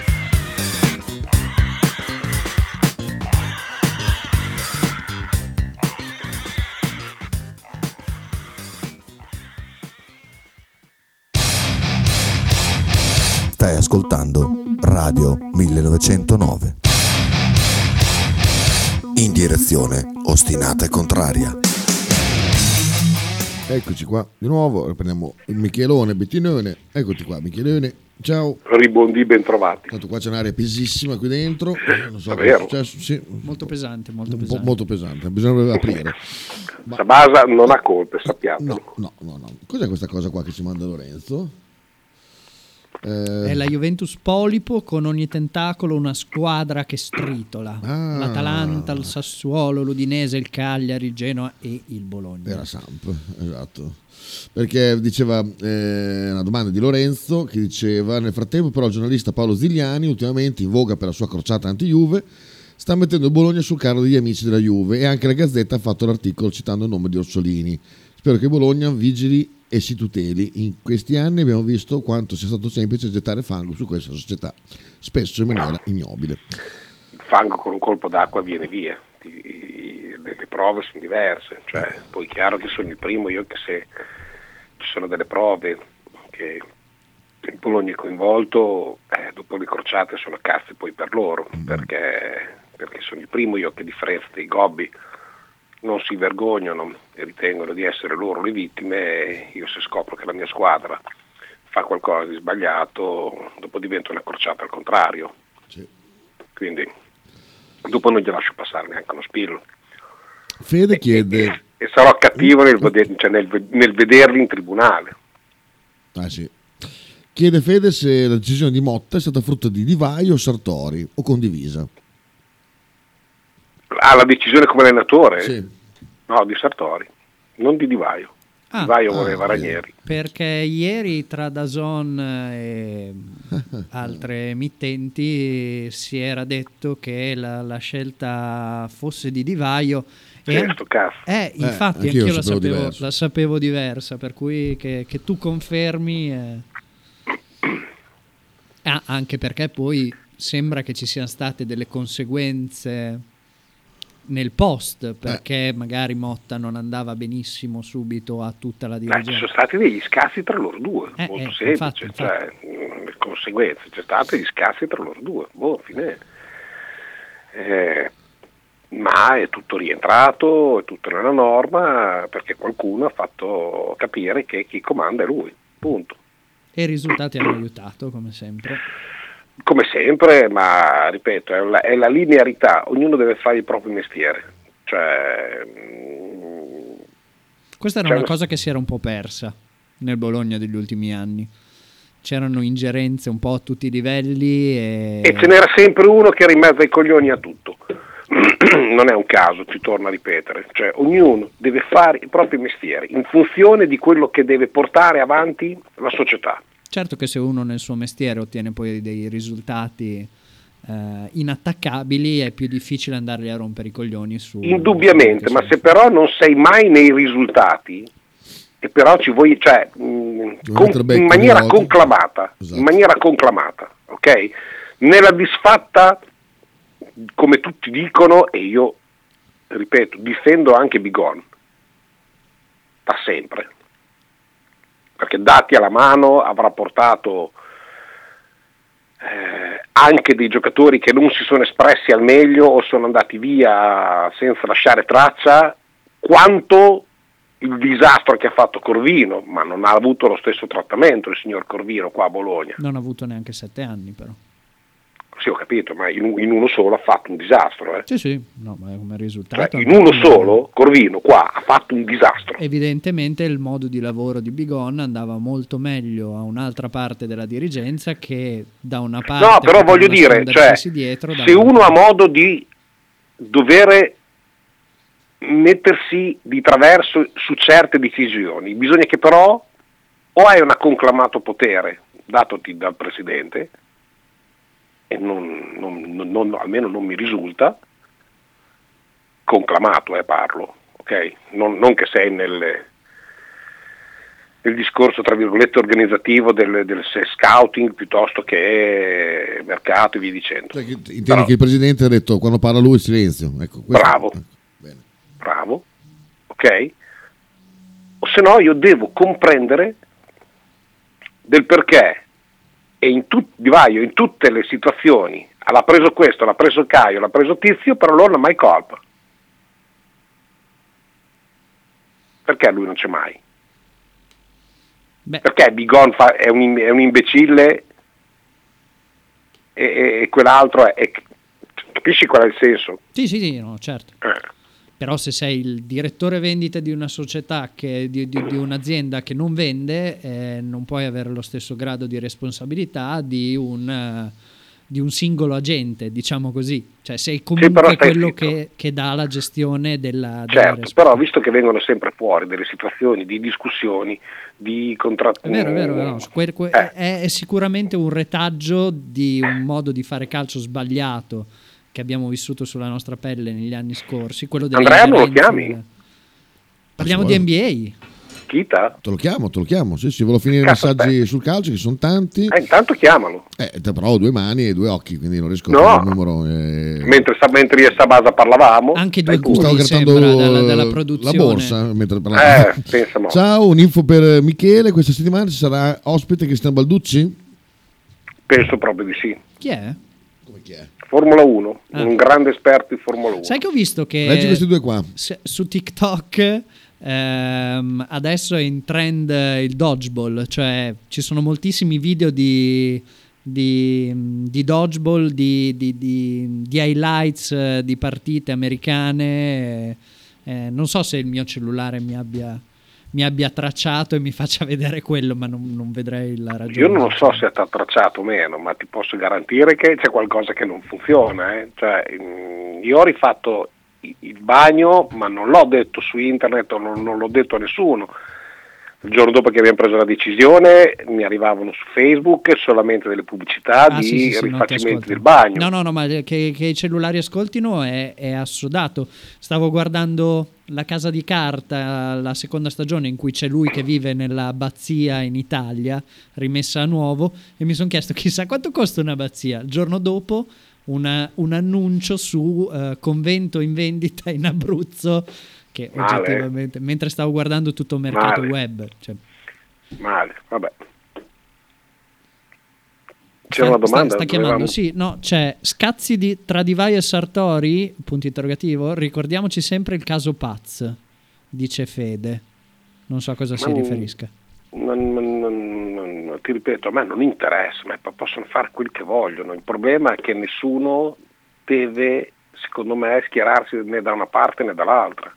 Stai ascoltando Radio 1909. In direzione ostinata e contraria. Eccoci qua di nuovo, riprendiamo il Michelone, Bettinone. Eccoti qua, Michelone, Ciao. Ribondi ben trovati. Tanto qua c'è un'aria pesissima qui dentro. eh, Non so cosa è successo. Sì, Molto pesante, molto pesante. molto pesante. Bisognerebbe aprire. Sabasa non ha colpe, sappiamo. No, no, no, no. Cos'è questa cosa qua che ci manda Lorenzo? Eh, È la Juventus Polipo con ogni tentacolo una squadra che stritola. Ah. L'Atalanta, il Sassuolo, l'Udinese, il Cagliari, il Genoa e il Bologna. Era Samp, esatto. Perché diceva eh, una domanda di Lorenzo che diceva: Nel frattempo, però, il giornalista Paolo Zigliani, ultimamente in voga per la sua crociata anti-Juve, sta mettendo il Bologna sul carro degli amici della Juve e anche la Gazzetta ha fatto l'articolo citando il nome di Orsolini. Spero che Bologna vigili e si tuteli. In questi anni abbiamo visto quanto sia stato semplice gettare fango su questa società, spesso in maniera ignobile. Il fango con un colpo d'acqua viene via. I- le, prove sono diverse. Cioè, poi è chiaro che sono il primo, io che se ci sono delle prove che il Bologna è coinvolto, eh, dopo le crociate sono cazzi poi per loro, perché, perché sono il primo io che a differenza dei gobbi non si vergognano e ritengono di essere loro le vittime, e io se scopro che la mia squadra fa qualcosa di sbagliato, dopo divento una crociata al contrario. Quindi dopo non gli lascio passare neanche uno spillo. Fede chiede. E sarò cattivo nel, veder- cioè nel- nel vederli in tribunale. Ah, sì. Chiede Fede se la decisione di Motta è stata frutto di Divaio o Sartori o condivisa. Ha la decisione come allenatore? Sì. No, di Sartori, non di Divaio. Ah. Divaio voleva Ranieri. Perché ieri tra Dazon e <laughs> altre emittenti si era detto che la, la scelta fosse di Divaio. E sto cazzo. eh, infatti, anch'io anch'io, la sapevo la sapevo diversa, per cui che, che tu confermi. eh. <clears throat> Ah, anche perché poi sembra che ci siano state delle conseguenze nel post, perché magari Motta non andava benissimo subito a tutta la Beh, ci dirigenza. sono stati degli scassi tra loro due, Eh, molto eh, semplice, infatti, infatti. cioè, le conseguenze, c'è stati degli scassi tra loro due, boh, fine. Eh, ma è tutto rientrato, è tutto nella norma, perché qualcuno ha fatto capire che chi comanda è lui, punto. E i risultati hanno aiutato, come sempre. Come sempre, ma ripeto, è la, è la linearità, ognuno deve fare il proprio mestiere. Cioè, mh, Questa era Cioè, una cosa che si era un po' persa nel Bologna degli ultimi anni. C'erano ingerenze un po' a tutti i livelli e... E ce n'era sempre uno che era in mezzo ai coglioni a tutto. <clears throat> non è un caso, ci torno a ripetere, cioè ognuno deve fare il proprio mestiere in funzione di quello che deve portare avanti la società. Certo che se uno nel suo mestiere ottiene poi dei risultati eh, inattaccabili è più difficile andargli a rompere i coglioni su... Indubbiamente, ma se però non sei mai nei risultati e però ci vuoi, cioè, mh, con- in maniera conclamata, Esatto. in maniera conclamata, ok? Nella disfatta, come tutti dicono, e io ripeto, difendo anche Bigon, da sempre, perché dati alla mano avrà portato eh, anche dei giocatori che non si sono espressi al meglio o sono andati via senza lasciare traccia, quanto il disastro che ha fatto Corvino, ma non ha avuto lo stesso trattamento il signor Corvino qua a Bologna. Non ha avuto neanche sette anni però. Sì, ho capito, ma in, in uno solo ha fatto un disastro. eh. Sì, sì, no, ma come Cioè, risultato... in uno solo, Corvino qua ha fatto un disastro. Evidentemente il modo di lavoro di Bigon andava molto meglio a un'altra parte della dirigenza che da una parte... No, però voglio dire, cioè, dietro, se uno ha modo di dover mettersi di traverso su certe decisioni, bisogna che però o hai un acclamato potere datoti dal Presidente, e non, non- non- almeno non mi risulta, conclamato eh, parlo, ok? Non, non che sei nel, nel discorso tra virgolette organizzativo del, del scouting piuttosto che mercato e via dicendo. Cioè, Intendi che il presidente ha detto quando parla lui silenzio. Ecco, Bravo, bravo, ok? O se no io devo comprendere del perché e in, tut- Di Vaio in tutte le situazioni l'ha preso questo, l'ha preso Caio, l'ha preso Tizio, però loro non ha mai colpa. Perché lui non c'è mai? Perché Bigon fa- è, un, è un imbecille e, e- e quell'altro è, è- Capisci qual è il senso? Sì, sì, sì, no, certo. Eh. Però se sei il direttore vendite di una società, che, di, di- di un'azienda che non vende, eh, non puoi avere lo stesso grado di responsabilità di un, eh, di un singolo agente, diciamo così. Cioè sei comunque stai quello che, che dà la gestione della... Certo, però visto che vengono sempre fuori delle situazioni di discussioni, di contratti... È vero, è vero, vero. Que- que- Eh. è, è sicuramente un retaggio di un modo di fare calcio sbagliato che abbiamo vissuto sulla nostra pelle negli anni scorsi. Quello delle Andrea, non lo chiami? Parliamo di NBA. Chita? Te lo chiamo, te lo chiamo. Sì, sì, volevo finire i messaggi sul calcio, che sono tanti. Eh, intanto chiamalo. Eh, te- però ho due mani e due occhi, quindi non riesco No. a fare il numero. eh. Mentre, mentre io e Sabasa parlavamo... Anche due Stavo grattando la borsa mentre parlavo. Eh. Ciao, un'info per Michele. Questa settimana ci sarà ospite Cristian Balducci? Penso proprio di sì. Chi è? Formula 1, Ah. un grande esperto di Formula 1. Sai che ho visto che Leggi questi due qua. su TikTok ehm, adesso è in trend eh, il dodgeball, cioè ci sono moltissimi video di, di, di dodgeball, di, di- di- di highlights eh, di partite americane. eh, non so se il mio cellulare mi abbia, mi abbia tracciato e mi faccia vedere quello, ma non, non vedrei la ragione. Io non so se è stato tracciato o meno, ma ti posso garantire che c'è qualcosa che non funziona. eh. Cioè, mm, io ho rifatto il bagno, ma non l'ho detto su internet o non, non l'ho detto a nessuno. Il giorno dopo che abbiamo preso la decisione mi arrivavano su Facebook solamente delle pubblicità Ah, di sì, sì, sì, rifacimenti del bagno. No, no, no, ma che, che i cellulari ascoltino è, è assodato. Stavo guardando La Casa di Carta, la seconda stagione in cui c'è lui che vive nella abbazia in Italia, rimessa a nuovo, e mi sono chiesto chissà quanto costa un'abbazia. Il giorno dopo una- un annuncio su eh, convento in vendita in Abruzzo, che Male. oggettivamente, mentre stavo guardando tutto il mercato Male. web. Cioè, Male, vabbè. C'è Sta- una sta- domanda? Sta, chiamando, Dovevamo- sì, no, c'è scazzi di, tra Divai e Sartori, punto interrogativo, ricordiamoci sempre il caso Paz, dice Fede. Non so a cosa si Ma- riferisca. Non- non- non- non- ti ripeto, a me non interessa, ma po- possono fare quel che vogliono. Il problema è che nessuno deve, secondo me, schierarsi né da una parte né dall'altra.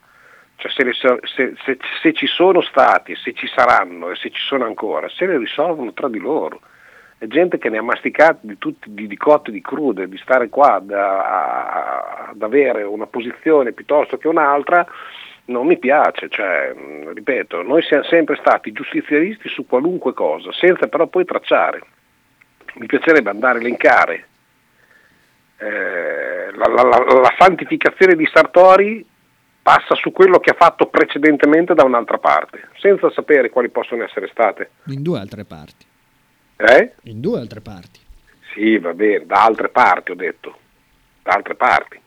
Cioè, se, le se- se- se ci sono stati, se ci saranno e se ci sono ancora, se le risolvono tra di loro. È gente che ne ha masticate di, tutti, di, di cotte di crude, di stare qua da- a- ad avere una posizione piuttosto che un'altra, non mi piace, cioè, ripeto, noi siamo sempre stati giustizialisti su qualunque cosa, senza però poi tracciare. Mi piacerebbe andare a elencare eh, la, la- la- la santificazione di Sartori passa su quello che ha fatto precedentemente da un'altra parte, senza sapere quali possono essere state. In due altre parti. Eh? In due altre parti. Sì, va bene, da altre parti ho detto, da altre parti.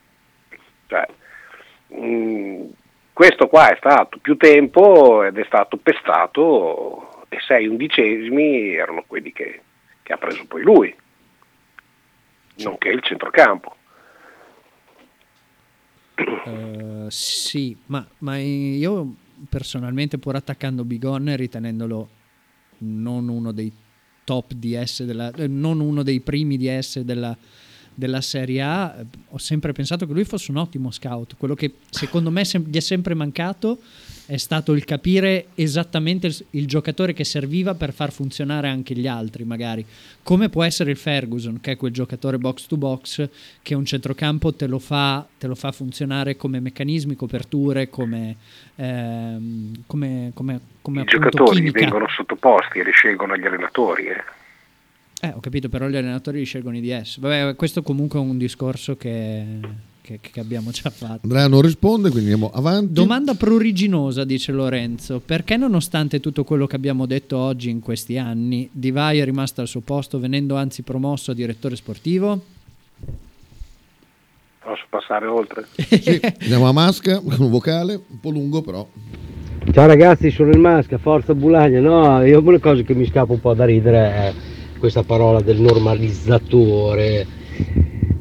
Cioè, mh, questo qua è stato più tempo ed è stato pestato e sei undicesimi erano quelli che, che ha preso poi lui, nonché il centrocampo. Eh, sì, ma, ma io personalmente, pur attaccando Bigon, ritenendolo non uno dei top DS, della, non uno dei primi DS della, della Serie A, eh, ho sempre pensato che lui fosse un ottimo scout. Quello che secondo me sem- gli è sempre mancato è stato il capire esattamente il, il giocatore che serviva per far funzionare anche gli altri, magari. Come può essere il Ferguson, che è quel giocatore box to box che un centrocampo te lo fa, te lo fa funzionare come meccanismi, coperture, come, ehm, come, come, come I appunto giocatori chimica. vengono sottoposti e li scelgono gli allenatori. eh. Eh, ho capito, però gli allenatori li scelgono i DS. Vabbè, questo comunque è un discorso che, che- che abbiamo già fatto. Andrea non risponde, quindi andiamo avanti. Domanda pruriginosa, dice Lorenzo. Perché nonostante tutto quello che abbiamo detto oggi in questi anni, Divai è rimasto al suo posto venendo anzi promosso a direttore sportivo? Posso passare oltre? <laughs> Sì, andiamo a Masca con <laughs> un vocale, un po' lungo però. Ciao ragazzi, sono il Masca, forza Bulagna. No, io una cosa che mi scappa un po' da ridere è questa parola del normalizzatore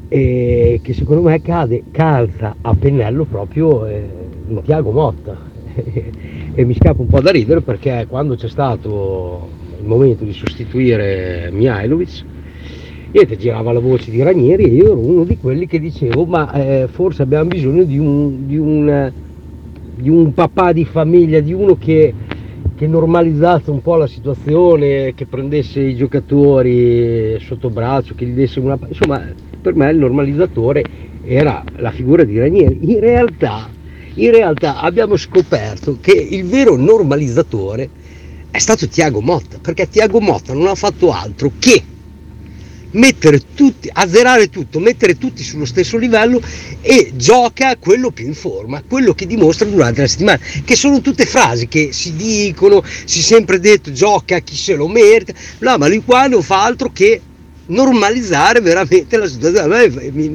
e che secondo me cade, calza a pennello proprio eh, in Tiago Motta. <laughs> E mi scappa un po' da ridere perché quando c'è stato il momento di sostituire Mihailovic Niente, girava la voce di Ranieri e io ero uno di quelli che dicevo ma eh, forse abbiamo bisogno di un, di, un, eh, di un papà di famiglia, di uno che, che normalizzasse un po' la situazione, che prendesse i giocatori sotto braccio, che gli desse una... insomma per me il normalizzatore era la figura di Ranieri. In realtà, in realtà abbiamo scoperto che il vero normalizzatore è stato Tiago Motta, perché Tiago Motta non ha fatto altro che mettere tutti, azzerare tutto, mettere tutti sullo stesso livello e gioca quello più in forma, quello che dimostra durante la settimana, che sono tutte frasi che si dicono, si è sempre detto gioca chi se lo merita, no, ma lui qua non fa altro che normalizzare veramente la situazione,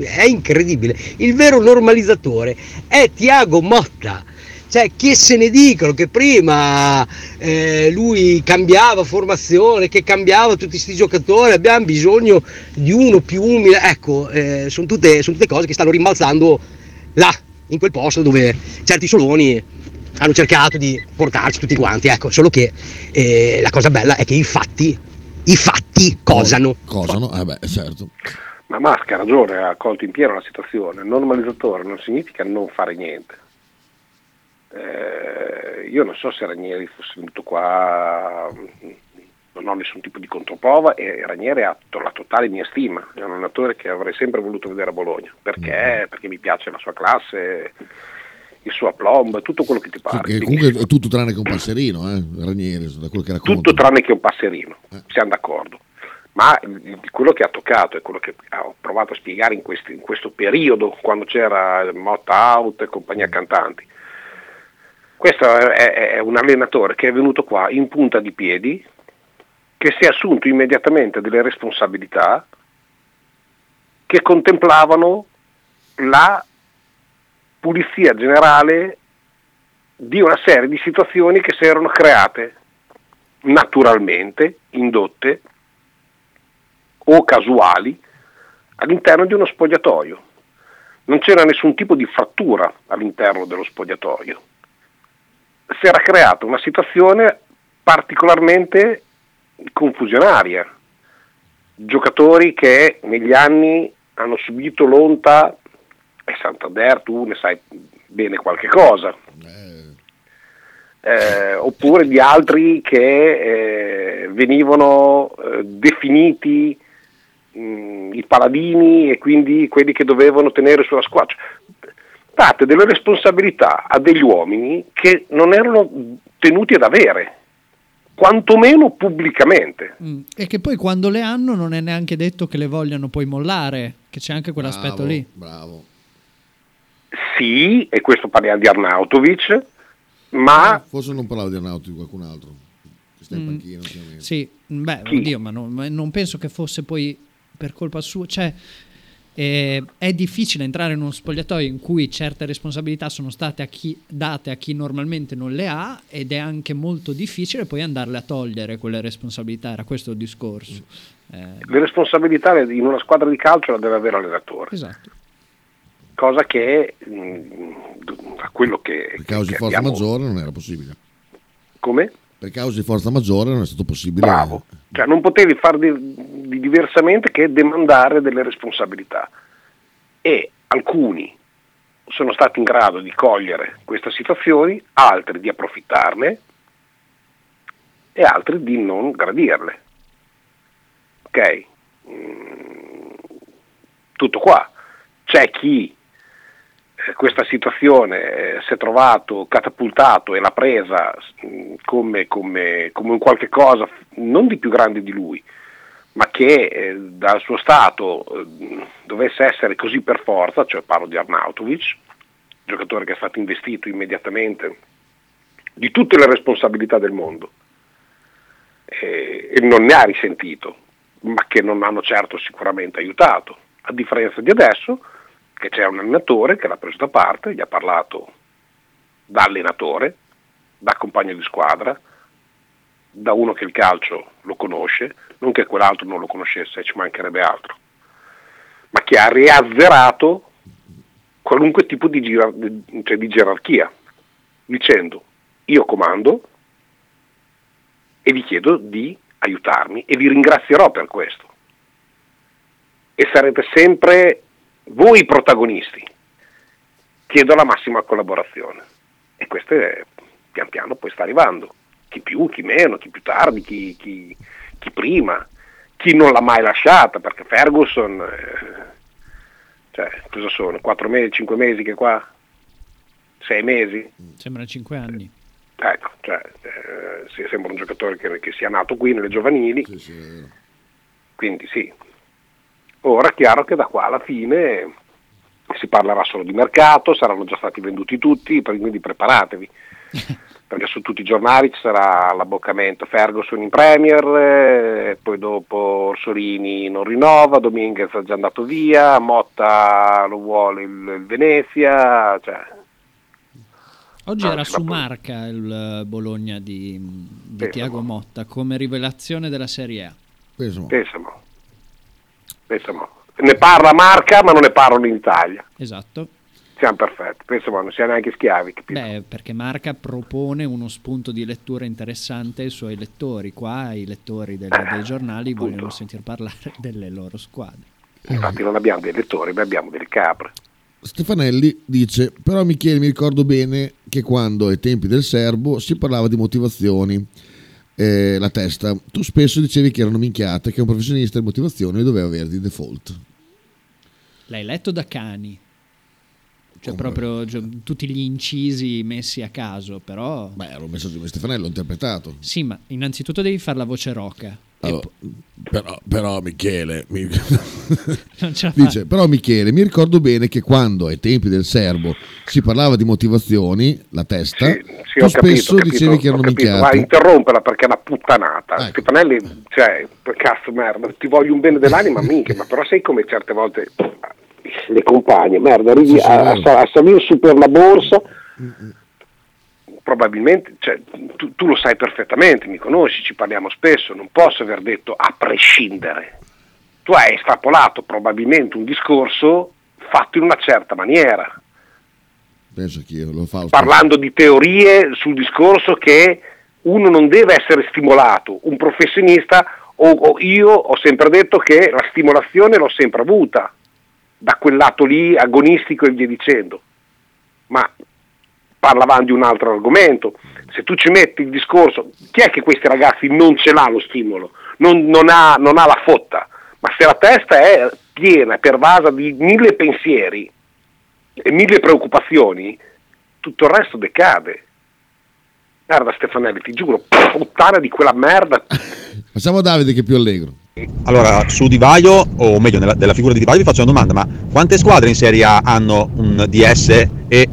è incredibile, il vero normalizzatore è Tiago Motta, cioè che se ne dicono che prima eh, lui cambiava formazione, che cambiava tutti questi giocatori, abbiamo bisogno di uno più umile, ecco, eh, sono, tutte, sono tutte cose che stanno rimbalzando là, in quel posto dove certi soloni hanno cercato di portarci tutti quanti, ecco, solo che eh, la cosa bella è che i fatti, i fatti cosano. Cosano, eh beh, certo. Ma Masca ha ragione, ha colto in pieno la situazione. Normalizzatore non significa non fare niente. Eh, io non so se Ranieri fosse venuto qua, non ho nessun tipo di controprova e Ranieri ha la totale mia stima, è un allenatore che avrei sempre voluto vedere a Bologna, perché? Perché mi piace la sua classe, il suo aplomb, tutto quello che ti pare. Che comunque è tutto tranne che un passerino, eh, Ranieri, da quello che racconta. Tutto tranne che un passerino, siamo d'accordo. Ma quello che ha toccato e quello che ho provato a spiegare in, questi- in questo periodo, quando c'era Motta Out e compagnia cantanti, questo è, è un allenatore che è venuto qua in punta di piedi, che si è assunto immediatamente delle responsabilità che contemplavano la pulizia generale di una serie di situazioni che si erano create naturalmente, indotte o casuali all'interno di uno spogliatoio. Non c'era nessun tipo di frattura all'interno dello spogliatoio si era creata una situazione particolarmente confusionaria. Giocatori che negli anni hanno subito l'onta, e Santander tu ne sai bene qualche cosa, eh, oppure di altri che eh, venivano eh, definiti mh, i paladini e quindi quelli che dovevano tenere sulla squadra date delle responsabilità a degli uomini che non erano tenuti ad avere, quantomeno pubblicamente. Mm, E che poi quando le hanno non è neanche detto che le vogliano poi mollare, che c'è anche quell'aspetto lì. Bravo. Sì, e questo parliamo di Arnautovic, ma Forse non parlavo di Arnauto di qualcun altro. Che sta in Mm. panchina ultimamente. Sì, beh, oddio, ma non, ma non penso che fosse poi per colpa sua. Cioè, eh, è difficile entrare in uno spogliatoio in cui certe responsabilità sono state a chi- date a chi normalmente non le ha ed è anche molto difficile poi andarle a togliere quelle responsabilità. Era questo il discorso. Eh, le responsabilità in una squadra di calcio la deve avere l'allenatore. Esatto. Cosa che, mh, da quello che... Per causa di forza abbiamo- maggiore non era possibile. Come? Per causa di forza maggiore non è stato possibile. Bravo. Cioè non potevi fare di, di diversamente che demandare delle responsabilità. E alcuni sono stati in grado di cogliere queste situazioni, altri di approfittarne e altri di non gradirle. Ok? Mm, tutto qua. C'è chi questa situazione eh, si è trovato catapultato e l'ha presa mh, come, come, come un qualche cosa non di più grande di lui, ma che eh, dal suo stato eh, dovesse essere così per forza, cioè parlo di Arnautovic, giocatore che è stato investito immediatamente di tutte le responsabilità del mondo eh, e non ne ha risentito, ma che non hanno certo sicuramente aiutato, a differenza di adesso che c'è un allenatore che l'ha preso da parte, gli ha parlato da allenatore, da compagno di squadra, da uno che il calcio lo conosce, non che quell'altro non lo conoscesse, ci mancherebbe altro, ma che ha riazzerato qualunque tipo di, gira- cioè di gerarchia, dicendo io comando e vi chiedo di aiutarmi e vi ringrazierò per questo. e sarete sempre voi i protagonisti. Chiedo la massima collaborazione e questo è, pian piano poi sta arrivando, chi più, chi meno, chi più tardi, chi, chi- chi prima, chi non l'ha mai lasciata, perché Ferguson, eh, cioè, cosa sono, 4 mesi, 5 mesi che qua? 6 mesi? Sembra 5 anni. Ecco, cioè, eh, sì, sembra un giocatore che, che sia nato qui nelle giovanili, quindi sì. Ora è chiaro che da qua alla fine si parlerà solo di mercato, saranno già stati venduti tutti, quindi preparatevi, <laughs> perché su tutti i giornali ci sarà l'abboccamento Ferguson in Premier, eh, poi dopo Orsolini non rinnova, Dominguez è già andato via, Motta lo vuole il, il Venezia, cioè, Oggi Ah, era su marca il Bologna di, di Tiago mo'. Motta come rivelazione della Serie A. Pensamo. Pensamo. Ne parla Marca ma non ne parlano in Italia. Esatto. Siamo perfetti, pensamo non siamo neanche schiavi. capito? Beh, perché Marca propone uno spunto di lettura interessante ai suoi lettori. Qua i lettori del- Eh, dei giornali vogliono sentir parlare <laughs> delle loro squadre. Infatti non abbiamo dei lettori, ma abbiamo delle capre. Stefanelli dice, però Michele mi ricordo bene che quando ai tempi del serbo si parlava di motivazioni, eh, la testa, tu spesso dicevi che erano minchiate, che un professionista di motivazioni doveva avere di default. L'hai letto da cani. Cioè proprio cioè, tutti gli incisi messi a caso, però... Beh, era un messaggio di Stefanelli, l'ho interpretato. Sì, ma innanzitutto devi fare la voce roca. Allora, però, però Michele mi- <laughs> Non ce la dice, però Michele mi ricordo bene che quando ai tempi del serbo si parlava di motivazioni, la testa, Sì, tu ho capito, spesso capito, dicevi che ho erano capito. minchiate. Ma interrompela perché è una puttanata. Ecco. Stefanelli, cioè, cazzo merda, ti voglio un bene dell'anima, <laughs> minchia, ma però sai come certe volte le compagne, merda, arrivi Sì, sì, a, a, a salire su per la borsa, probabilmente, cioè, tu, tu lo sai perfettamente, mi conosci, ci parliamo spesso, non posso aver detto a prescindere. Tu hai estrapolato probabilmente un discorso fatto in una certa maniera Penso che io lo fa. parlando di teorie sul discorso che uno non deve essere stimolato, un professionista o, o io ho sempre detto che la stimolazione l'ho sempre avuta da quel lato lì agonistico e via dicendo, ma parlavamo di un altro argomento, se tu ci metti il discorso, chi è che questi ragazzi non ce l'ha lo stimolo, non, non ha, non ha la fotta, ma se la testa è piena, pervasa di mille pensieri e mille preoccupazioni, tutto il resto decade. Guarda Stefanelli, ti giuro, puttana di quella merda. <laughs> Passiamo a Davide che è più allegro. Allora, su Di Vaio, o meglio nella, della figura di Di Vaio, vi faccio una domanda, ma quante squadre in Serie A hanno un DS e,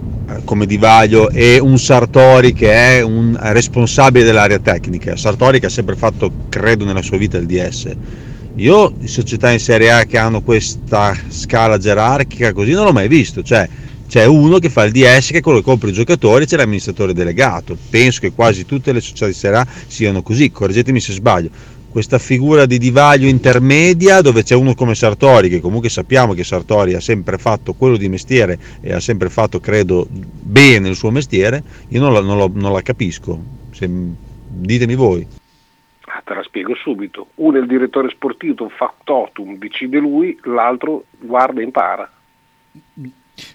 come Di Vaio e un Sartori che è un responsabile dell'area tecnica? Sartori che ha sempre fatto, credo, nella sua vita il DS. Io di società in Serie A che hanno questa scala gerarchica così non l'ho mai visto, cioè c'è uno che fa il DS che è quello che compra i giocatori c'è l'amministratore delegato. Penso che quasi tutte le società di Serie A siano così, correggetemi se sbaglio. Questa figura di divario intermedia dove c'è uno come Sartori, che comunque sappiamo che Sartori ha sempre fatto quello di mestiere e ha sempre fatto, credo, bene il suo mestiere, io non la, non lo- non la capisco. Se- ditemi voi. Ah, te la spiego subito. Uno è il direttore sportivo, fa totum, decide lui, l'altro guarda e impara.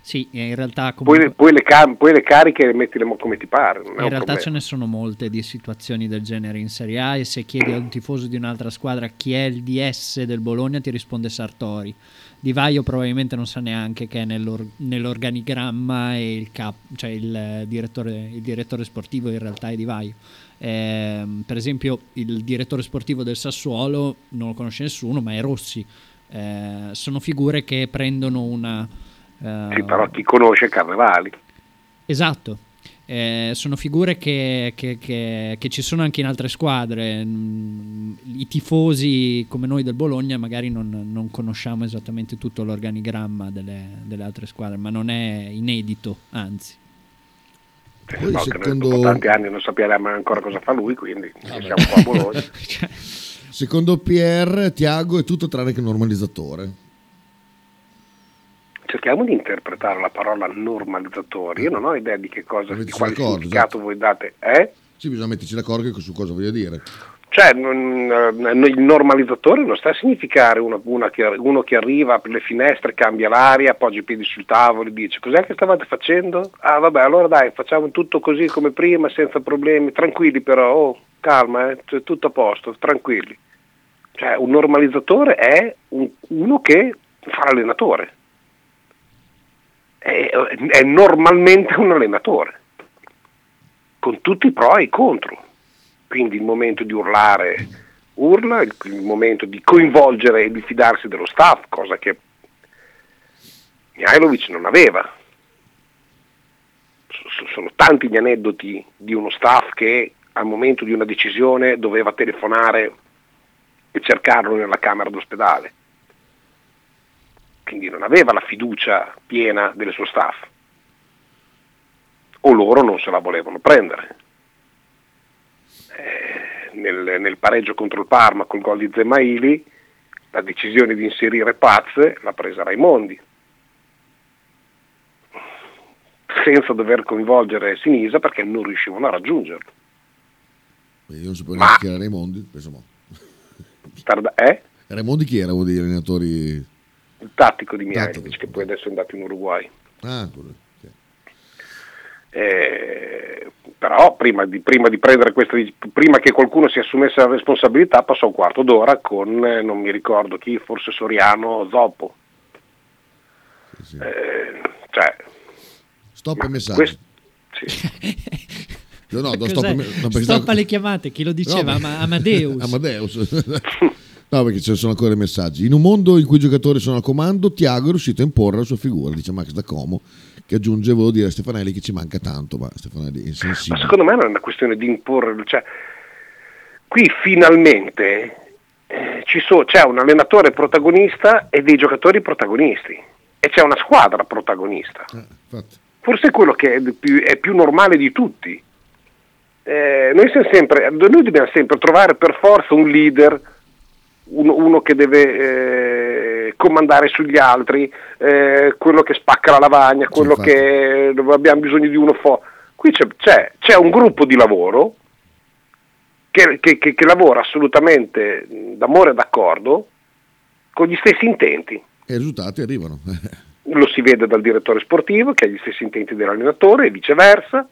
Sì, e in realtà Poi, comunque... le- poi le, ca- poi le cariche le metti come ti pare. In realtà problema. ce ne sono molte di situazioni del genere in Serie A e se chiedi a un tifoso di un'altra squadra chi è il DS del Bologna ti risponde Sartori. Di Vaio probabilmente non sa neanche che è nell'or- nell'organigramma e il, cap- cioè il, eh, direttore, il direttore sportivo in realtà è Di Vaio. Ehm, per esempio il direttore sportivo del Sassuolo non lo conosce nessuno ma è Rossi. Eh, sono figure che prendono una... eh, Sì, però chi conosce Carnevali. Esatto, Eh, sono figure che, che- che- che ci sono anche in altre squadre. Mm, I tifosi come noi del Bologna magari non, non conosciamo esattamente tutto l'organigramma delle, delle altre squadre, ma non è inedito, anzi. Poi No, secondo- dopo tanti anni non sappiamo ancora cosa fa lui, quindi siamo qua a Bologna. <laughs> Secondo Pierre, Tiago è tutto tranne che normalizzatore. Cerchiamo di interpretare la parola normalizzatore. Io non ho idea di che cosa, di quale d'accordo, significato voi date. Eh? Sì, bisogna metterci d'accordo su cosa voglio dire. Cioè, eh, il normalizzatore non sta a significare una- una che- uno che arriva, apre le finestre, cambia l'aria, appoggia i piedi sul tavolo e dice cos'è che stavate facendo? Ah vabbè, allora dai, facciamo tutto così come prima, senza problemi, tranquilli però, oh, calma, eh, tutto a posto, tranquilli. Cioè, un normalizzatore è un- uno che fa l'allenatore. È, è normalmente un allenatore, con tutti i pro e i contro. Quindi il momento di urlare urla, il, il momento di coinvolgere e di fidarsi dello staff, cosa che Mihailovic non aveva. Sono tanti gli aneddoti di uno staff che al momento di una decisione doveva telefonare e cercarlo nella camera d'ospedale. Quindi non aveva la fiducia piena del suo staff. O loro non se la volevano prendere. Eh, nel, nel pareggio contro il Parma col gol di Zemaili, la decisione di inserire Pazze l'ha presa Raimondi senza dover coinvolgere Sinisa perché non riuscivano a raggiungerlo. Io non sapevo neanche chi era Raimondi. penso. Tarda- eh? Raimondi chi era uno degli allenatori? Il tattico di Mihailovic che poi adesso è andato in Uruguay. Ah, quello. Eh, però prima di, prima di prendere questa prima che qualcuno si assumesse la responsabilità passò un quarto d'ora con eh, non mi ricordo chi, forse Soriano Zoppo. Eh, cioè, Stop ma e messaggi. questo- No, no, <laughs> Cos'è? stop me- no, perché Stoppa sta- le chiamate, chi lo diceva? No, Ama- Amadeus. <laughs> Amadeus. <laughs> no, perché ci sono ancora i messaggi. In un mondo in cui i giocatori sono al comando, Tiago è riuscito a imporre la sua figura, dice Max da Como, che aggiunge, volevo dire a Stefanelli che ci manca tanto, ma Stefanelli è ma insensibile. secondo me non è una questione di imporre, cioè, qui finalmente eh, ci so- c'è un allenatore protagonista e dei giocatori protagonisti e c'è una squadra protagonista. Forse è quello che è più, è più normale di tutti. Eh, noi, siamo sempre, noi dobbiamo sempre trovare per forza un leader, uno, uno che deve eh, comandare sugli altri, eh, quello che spacca la lavagna, quello che dove abbiamo bisogno di uno fuori. Qui c'è, c'è- c'è un gruppo di lavoro che, che- che- che lavora assolutamente d'amore e d'accordo con gli stessi intenti. E i risultati arrivano. <laughs> Lo si vede dal direttore sportivo che ha gli stessi intenti dell'allenatore e viceversa,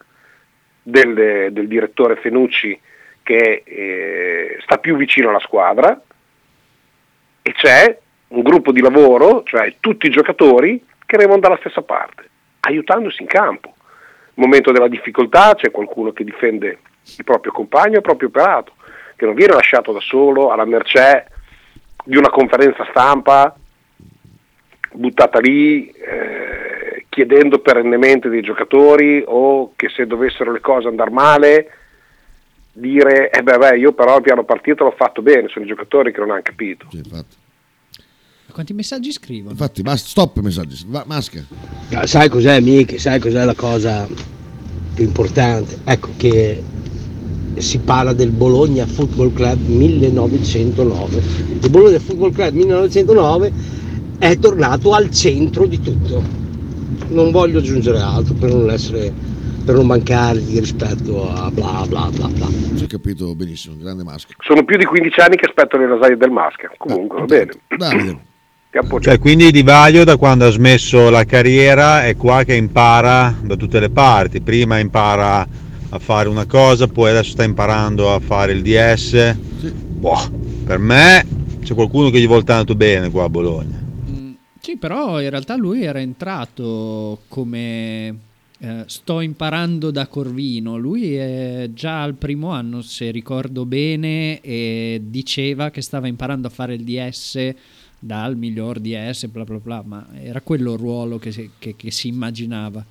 del, del direttore Fenucci che eh, sta più vicino alla squadra e c'è un gruppo di lavoro, cioè tutti i giocatori che remano dalla stessa parte, aiutandosi in campo. Nel momento della difficoltà c'è qualcuno che difende il proprio compagno il proprio operato, che non viene lasciato da solo alla mercé di una conferenza stampa buttata lì eh, chiedendo perennemente dei giocatori o che se dovessero le cose andare male dire eh beh, beh io però il piano partita l'ho fatto bene, sono i giocatori che non hanno capito. Quanti messaggi scrivono? Infatti, basta, stop i messaggi. Va, masca. Ah, Sai cos'è, Michi? Sai cos'è la cosa più importante? Ecco che si parla del Bologna Football Club 1909. Il Bologna Football Club 1909 è tornato al centro di tutto. Non voglio aggiungere altro per non essere per non mancare di rispetto a bla bla bla bla. Si è capito benissimo, grande masca. Sono più di 15 anni che aspetto le lasagne del Masca, comunque va bene. Davide. Cioè, quindi Di Vaglio da quando ha smesso la carriera è qua che impara da tutte le parti. Prima impara a fare una cosa, poi adesso sta imparando a fare il DS. Boh, per me c'è qualcuno che gli vuole tanto bene qua a Bologna. Sì, però in realtà lui era entrato come eh, sto imparando da Corvino. Lui è già al primo anno, se ricordo bene, e diceva che stava imparando a fare il DS dal miglior DS, bla bla bla, ma era quello il ruolo che si, che- che si immaginava.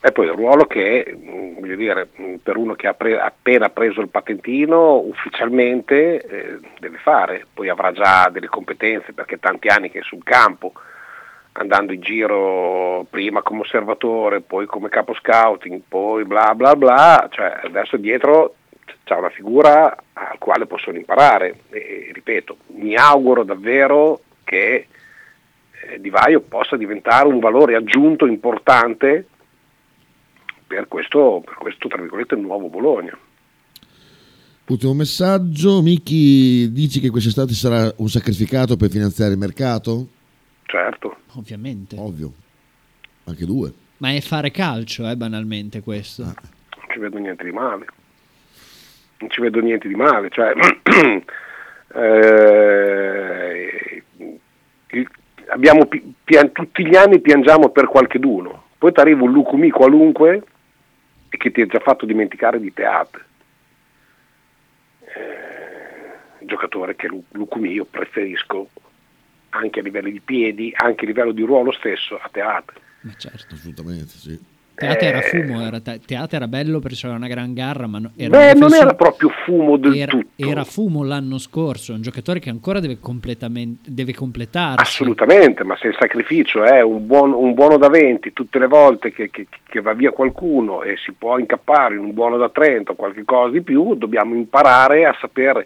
E poi il ruolo che, mh, voglio dire, mh, per uno che ha pre- appena preso il patentino ufficialmente eh, deve fare, poi avrà già delle competenze perché tanti anni che è sul campo, andando in giro prima come osservatore, poi come capo scouting, poi bla bla bla, cioè adesso dietro c'è una figura al quale possono imparare e ripeto, mi auguro davvero che eh, Di Vaio possa diventare un valore aggiunto importante per questo, per questo tra virgolette nuovo Bologna. Ultimo messaggio, Miki, dici che quest'estate sarà un sacrificato per finanziare il mercato? Certo. Ovviamente. Ovvio. Anche due. Ma è fare calcio, eh, banalmente questo. non ci vedo niente di male. Non ci vedo niente di male, cioè <clears throat> eh, il- abbiamo pi- pian- tutti gli anni piangiamo per qualcheduno, poi ti arriva un Lucumi qualunque e che ti ha già fatto dimenticare di teatro. Eh, giocatore che Lu- Lucumi io preferisco anche a livello di piedi, anche a livello di ruolo stesso a teatro. Ma certo. Assolutamente, sì. Teatro era Eh, fumo, era te- teatro era bello perché c'era una gran garra, ma no- era Beh, non era proprio fumo del era, tutto. era fumo l'anno scorso, è un giocatore che ancora deve completamente deve completarsi. Assolutamente, ma se il sacrificio è un, buon- un buono da 20 tutte le volte che, che- che va via qualcuno e si può incappare in un buono da 30 o qualche cosa di più, dobbiamo imparare a saper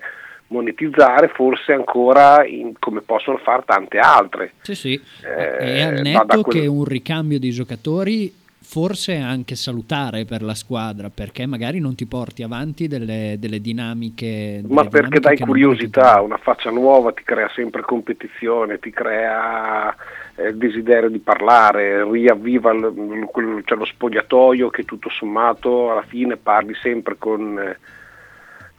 monetizzare forse ancora in- come possono fare tante altre. Sì, sì. Eh, e al netto quel- che un ricambio di giocatori forse è anche salutare per la squadra, perché magari non ti porti avanti delle, delle dinamiche. Ma delle perché dinamiche dai curiosità, una faccia nuova ti crea sempre competizione, ti crea eh, il desiderio di parlare, riavviva il- il- quel- cioè lo spogliatoio che tutto sommato alla fine parli sempre con, eh,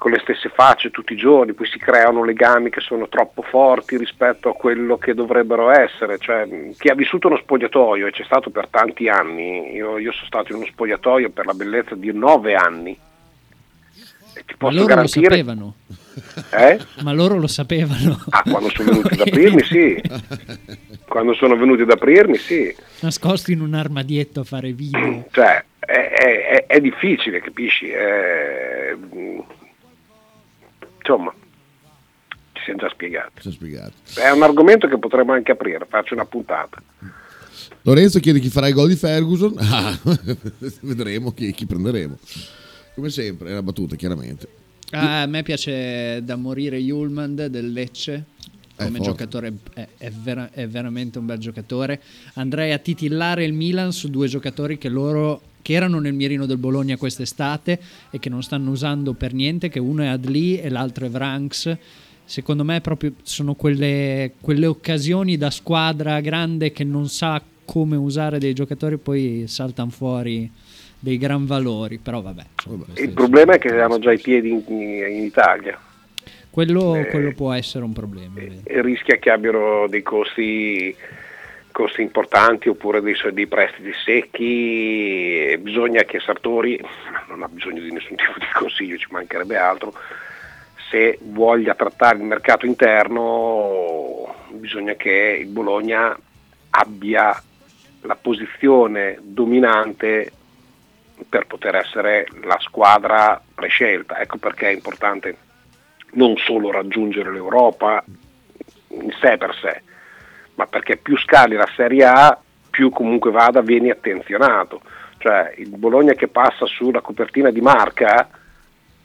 con le stesse facce tutti i giorni, poi si creano legami che sono troppo forti rispetto a quello che dovrebbero essere. Cioè, chi ha vissuto uno spogliatoio e c'è stato per tanti anni, io, io sono stato in uno spogliatoio per la bellezza di nove anni. E ti Ma posso loro garantire lo sapevano. eh? Ma loro lo sapevano. Ah, quando sono venuti ad aprirmi, sì. Quando sono venuti ad aprirmi, sì. Nascosti in un armadietto a fare video. Cioè, è, è- è- è difficile, capisci? È- Insomma, ci siamo già spiegati. Ci spiegati. È un argomento che potremmo anche aprire, faccio una puntata. Lorenzo chiede chi farà il gol di Ferguson. Ah, <laughs> vedremo chi, chi prenderemo. Come sempre, è una battuta, chiaramente. Ah, a me piace da morire Yulman del Lecce. Come forte. giocatore è, è vera- è veramente un bel giocatore. Andrei a titillare il Milan su due giocatori che loro che erano nel mirino del Bologna quest'estate e che non stanno usando per niente, che uno è Adli e l'altro è Vranks. Secondo me proprio sono quelle, quelle occasioni da squadra grande che non sa come usare dei giocatori poi saltano fuori dei gran valori, però vabbè. Il problema è che hanno già i piedi in, in Italia Quello, Eh, quello può essere un problema. e rischia che abbiano dei costi, costi importanti oppure dei, dei prestiti secchi. Bisogna che Sartori, non ha bisogno di nessun <laughs> tipo di consiglio, ci mancherebbe altro, se voglia trattare il mercato interno bisogna che il Bologna abbia la posizione dominante per poter essere la squadra prescelta. Ecco perché è importante non solo raggiungere l'Europa in sé per sé, ma perché più scali la Serie A, più comunque vada vieni attenzionato. Cioè il Bologna che passa sulla copertina di marca,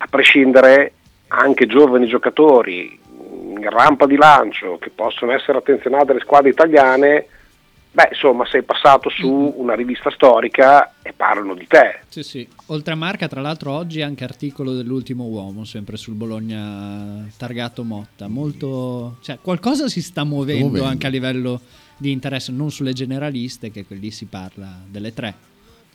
a prescindere anche giovani giocatori in rampa di lancio che possono essere attenzionati dalle squadre italiane, beh insomma sei passato su una rivista storica e parlano di te. Sì, sì. Oltre a Marca, tra l'altro, oggi anche articolo dell'ultimo uomo, sempre sul Bologna targato Motta. Molto. Cioè, qualcosa si sta muovendo, muovendo. anche a livello di interesse, non sulle generaliste, che lì si parla delle tre.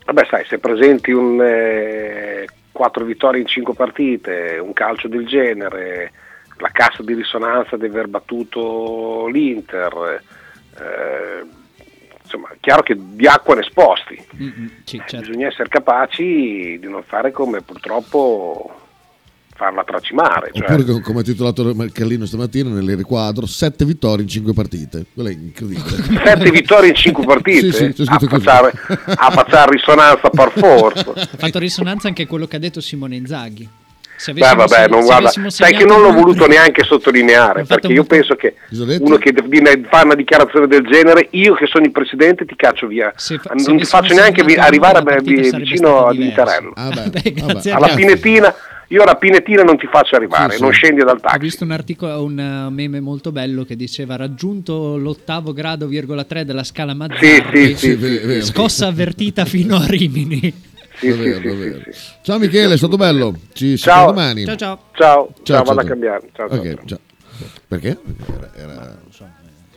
Vabbè, sai, se presenti un, eh, quattro vittorie in cinque partite, un calcio del genere, la cassa di risonanza di aver battuto l'Inter, eh, insomma, è chiaro che di acqua ne sposti. Sì, certo. Bisogna essere capaci di non fare come purtroppo farla tracimare. Cioè, Oppure, co- come ha titolato Carlino stamattina nel riquadro, 7 vittorie in 5 partite. Quello è incredibile. sette vittorie in cinque partite <laughs> Sì, sì, c'è a, facciare, a facciare risonanza per forza. Ha fatto risonanza anche quello che ha detto Simone Inzaghi. Se Beh, vabbè, non guarda, sai che non l'ho voluto neanche sottolineare, Ho perché io penso che uno che viene- fa una dichiarazione del genere, io che sono il presidente ti caccio via. Se non ti faccio neanche vi- arrivare la sarebbe vicino ad diversa. Interello. Ah, beh, <laughs> a Alla Pinetina, io alla Pinetina non ti faccio arrivare, Sì, sì. non scendi dal Ho taxi. visto un articolo, un eh, meme molto bello che diceva raggiunto l'ottavo grado, virgola 3 della scala Mazzarri, Sì, sì, sì, scossa avvertita fino a Rimini. Sì, sì, Davvero, sì, davvero. sì, sì. Ciao Michele, è stato bello. Ci Ciao. sentiamo domani. Ciao ciao. Ciao, ciao, Ciao, vado a cambiare. Ciao, ciao, Ok, ciao. Perché? Era, era-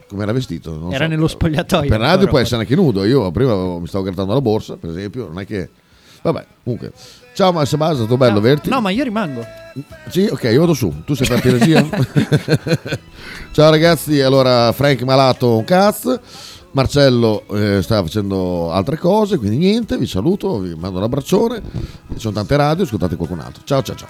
come era vestito? Non Era so. nello spogliatoio. Per radio può essere anche nudo. Io prima mi stavo grattando la borsa, per esempio. Non è che. Vabbè, comunque. Ciao Massimo Basa, è stato bello averti. No, ma io rimango. Sì, ok, io vado su. Tu sei per regia? <laughs> Ciao ragazzi, allora Frank malato un cazzo. Marcello eh, sta facendo altre cose, quindi niente, vi saluto, vi mando un abbraccione. Ci sono tante radio, ascoltate qualcun altro. Ciao ciao ciao.